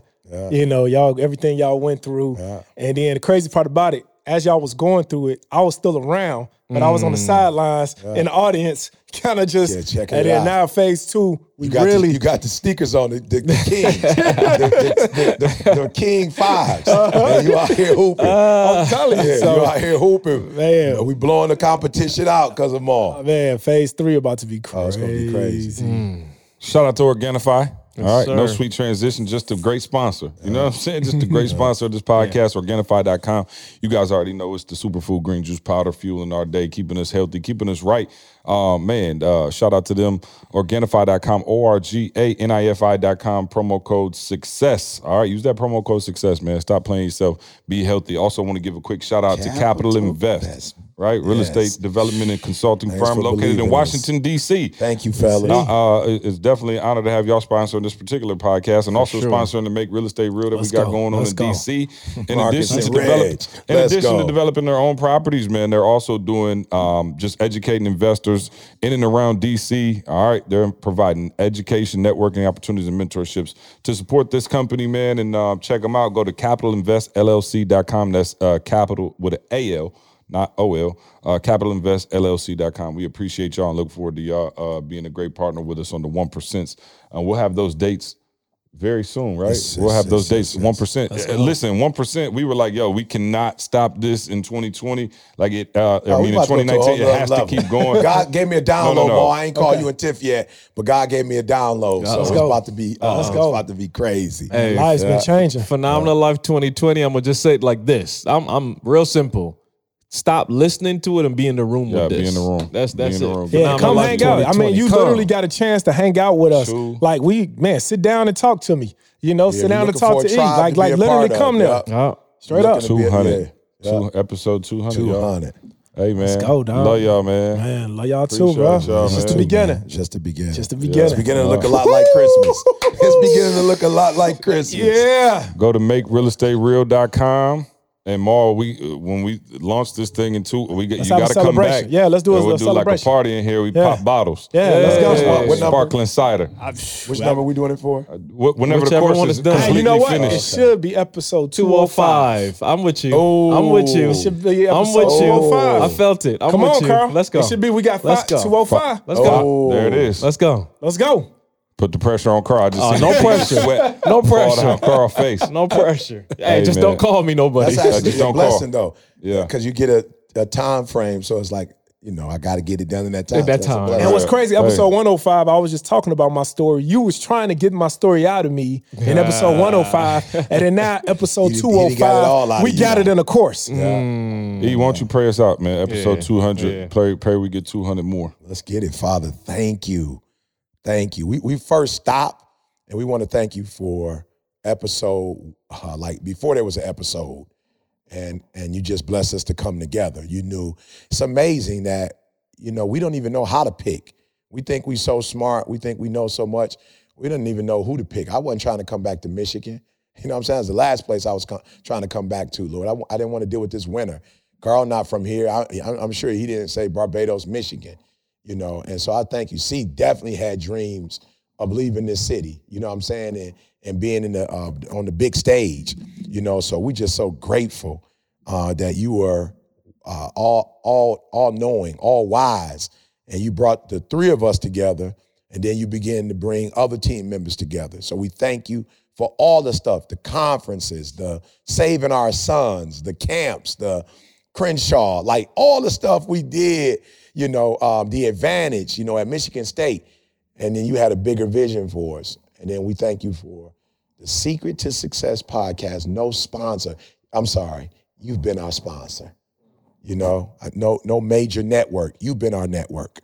You know, y'all everything y'all went through. And then the crazy part about it, as y'all was going through it, I was still around, but I was on the mm. sidelines in the audience, kind of just. Yeah, checking and it then out. now phase two, we You got really the, you got the sneakers on the the, the Kings, the, the, the, the King fives, uh-huh. and you out here hooping. I'm telling you. yeah, so, you out here hooping. Man. we blowing the competition out because of them all. man, phase three about to be crazy. Oh, it's gonna be crazy. Mm. Shout out to Organifi. All right, no sweet transition, just a great sponsor. You know what I'm saying? Just a great sponsor of this podcast, Organifi.com. You guys already know it's the superfood green juice powder fueling our day, keeping us healthy, keeping us right. Uh, man, uh, shout out to them, Organifi.com, O-R-G-A-N-I-F-I.com, promo code success. All right, use that promo code success, man. Stop playing yourself. Be healthy. Also want to give a quick shout out to Capital Capital Invest. Invest. Right, real Yes. estate development and consulting Thanks firm located in us. Washington, D.C. Thank you, fellas. Uh, uh, it's definitely an honor to have y'all sponsoring this particular podcast and also sure. sponsoring to make real estate real that Let's we got go. going on Let's in go. DC. In Marcus addition to develop, in addition to developing their own properties, man, they're also doing um, just educating investors in and around DC. All right, they're providing education, networking opportunities, and mentorships to support this company, man. And uh, check them out. Go to capitalinvestllc.com. That's uh, capital with an A L not OL, uh, capitalinvestllc.com. We appreciate y'all and look forward to y'all uh, being a great partner with us on the 1%. And we'll have those dates very soon, right? Yes, we'll yes, have those yes, dates. yes, One percent. Listen, one percent. We were like, yo, we cannot stop this in 2020. Like it. Uh, I Oh, we mean, in about to go to a 2019, it has level. to keep going. God gave me a download, No, no, no. Mo. I ain't called you a tiff yet, but God gave me a download. so let's it's go. about to be uh, Let's it's go. about to be crazy. Hey, Life's been changing. Phenomenal Life 2020. I'm gonna just say it like this. I'm I'm real simple. Stop listening to it and be in the room Yeah, with be this. in the room. That's Be that's in the it. room. Yeah, Phenomenal come Life hang out. I mean, you Come. literally got a chance to hang out with us. True. Like we, man, sit down and talk to me. You know, sit down and talk to a E. tribe Like, to like literally come there. Yeah. Yeah. Straight up. Looking to 200. yeah, Two, episode 200. Two y'all. Hey, man. Let's go, dog. Love y'all, man. Man, love y'all too, bro. Y'all, It's just the man. beginning. Just the beginning. Just the It's beginning. beginning to look a lot like Christmas. It's beginning to look a lot like Christmas. Yeah. Go to makerealestatereal.com. And more, we uh, when we launch this thing in two, we get Let's you got to come back. Yeah, let's do a And we'll little do like a party in here. We Yeah. pop bottles. Yeah, let's go. Hey, What- what sparkling cider. Which number we doing it for? Wh- Whenever the Whichever course one is is done. Hey, completely you know what? finished. It should be episode 205. 205. I'm with you. Oh. I'm with you. It should be I'm with you. 205. I felt it. I'm Come with on, you. Carl. Let's go. It should be, we got Let's go. 205. Let's go. Oh. There it is. Let's go. Let's go. Put the pressure on Carl. I just oh, seen no the pressure. Sweat No pressure. down Carl's face. No pressure. Hey, Hey, just man. don't call me nobody. That's actually just a don't blessing call. though. Yeah. Because you get a, a time frame, so it's like, you know, I got to get it done in that time. In that So that's time. And what's Right. crazy, Hey. episode 105, I was just talking about my story. You was trying to get my story out of me in episode 105. And then now, episode He- he got it all 205, out we got you it in a course. E, why don't you pray us out, man? Episode Yeah. 200. Yeah. Pray, pray we get 200 more. Let's get it, Father. Thank you. Thank you. We, we first stopped and we want to thank you for episode, uh, like before there was an episode. And, and you just blessed us to come together. You knew it's amazing that, you know, we don't even know how to pick. We think we so smart. We think we know so much. We didn't even know who to pick. I wasn't trying to come back to Michigan. You know what I'm saying? It's the last place I was trying to come back to, Lord. I, w- I didn't want to deal with this winter. Carl not from here. I, I'm sure he didn't say Barbados, Michigan you know. And so I thank you. C definitely had dreams of leaving this city, you know what I'm saying, and and being in the uh, on the big stage, you know. So we're just so grateful uh, that you were uh, all all all knowing, all wise, and you brought the three of us together, and then you began to bring other team members together. So we thank you for all the stuff, the conferences, the saving our sons, the camps, the Crenshaw, like all the stuff we did, you know, um, the advantage, you know, at Michigan State. And then you had a bigger vision for us. And then we thank you for the Secret to Success podcast. No sponsor. I'm sorry, you've been our sponsor. You know, no, no major network. You've been our network,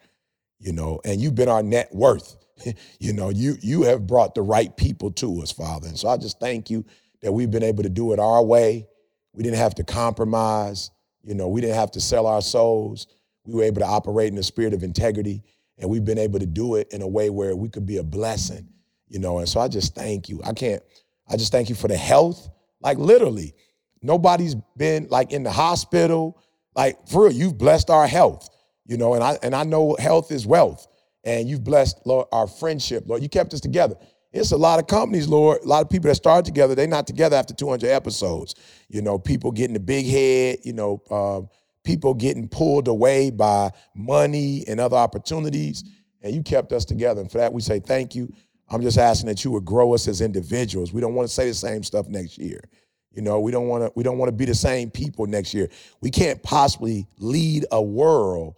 you know, and you've been our net worth. you know, you you have brought the right people to us, Father. And so I just thank you that we've been able to do it our way. We didn't have to compromise. You know, we didn't have to sell our souls. We were able to operate in the spirit of integrity, and we've been able to do it in a way where we could be a blessing. You know, and so I just thank you. I can't. I just thank you for the health. Like literally, nobody's been like in the hospital. Like for real, you've blessed our health. You know, and I and I know health is wealth, and you've blessed Lord our friendship. Lord, you kept us together. It's a lot of companies, Lord, a lot of people that started together, they're not together after 200 episodes. You know, people getting the big head, you know, um, people getting pulled away by money and other opportunities. And you kept us together. And for that, we say thank you. I'm just asking that you would grow us as individuals. We don't want to say the same stuff next year. You know, we don't want to we don't want to be the same people next year. We can't possibly lead a world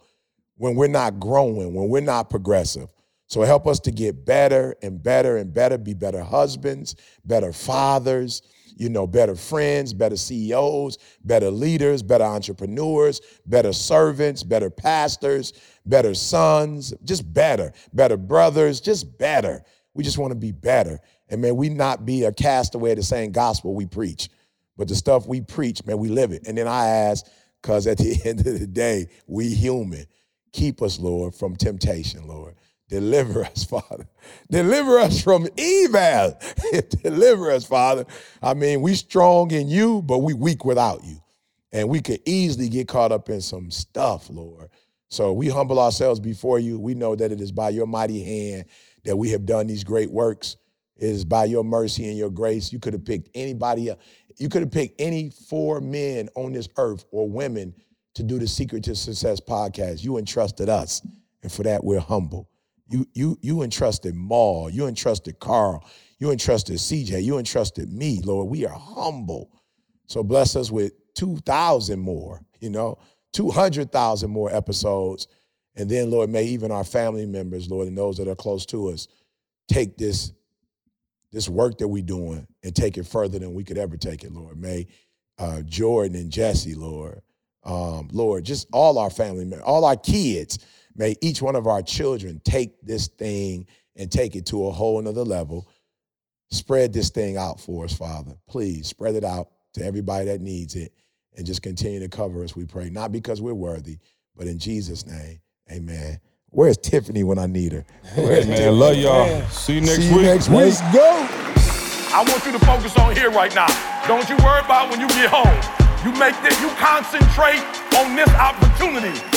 when we're not growing, when we're not progressive. So help us to get better and better and better, be better husbands, better fathers, you know, better friends, better CEOs, better leaders, better entrepreneurs, better servants, better pastors, better sons, just better, better brothers, just better. We just want to be better. And may we not be a castaway of the same gospel we preach, but the stuff we preach, man, we live it. And then I ask, because at the end of the day, we human. Keep us, Lord, from temptation, Lord. Deliver us, Father. Deliver us from evil. Deliver us, Father. I mean, we strong in you, but we weak without you. And we could easily get caught up in some stuff, Lord. So we humble ourselves before you. We know that it is by your mighty hand that we have done these great works. It is by your mercy and your grace. You could have picked anybody else. You could have picked any four men on this earth or women to do the Secret to Success podcast. You entrusted us. And for that, we're humble. You you you entrusted Maul, you entrusted Carl, you entrusted CJ, you entrusted me, Lord. We are humble. So bless us with 2,000 more, you know, 200,000 more episodes. And then, Lord, may even our family members, Lord, and those that are close to us, take this, this work that we're doing and take it further than we could ever take it, Lord. May uh, Jordan and Jesse, Lord, um, Lord, just all our family members, all our kids, May each one of our children take this thing and take it to a whole nother level. Spread this thing out for us, Father. Please spread it out to everybody that needs it and just continue to cover us, we pray. Not because we're worthy, but in Jesus' name, amen. Where's Tiffany when I need her? Hey, man, love y'all. See you next See you week. next week. Let's go. I want you to focus on here right now. Don't you worry about when you get home. You make this, you concentrate on this opportunity.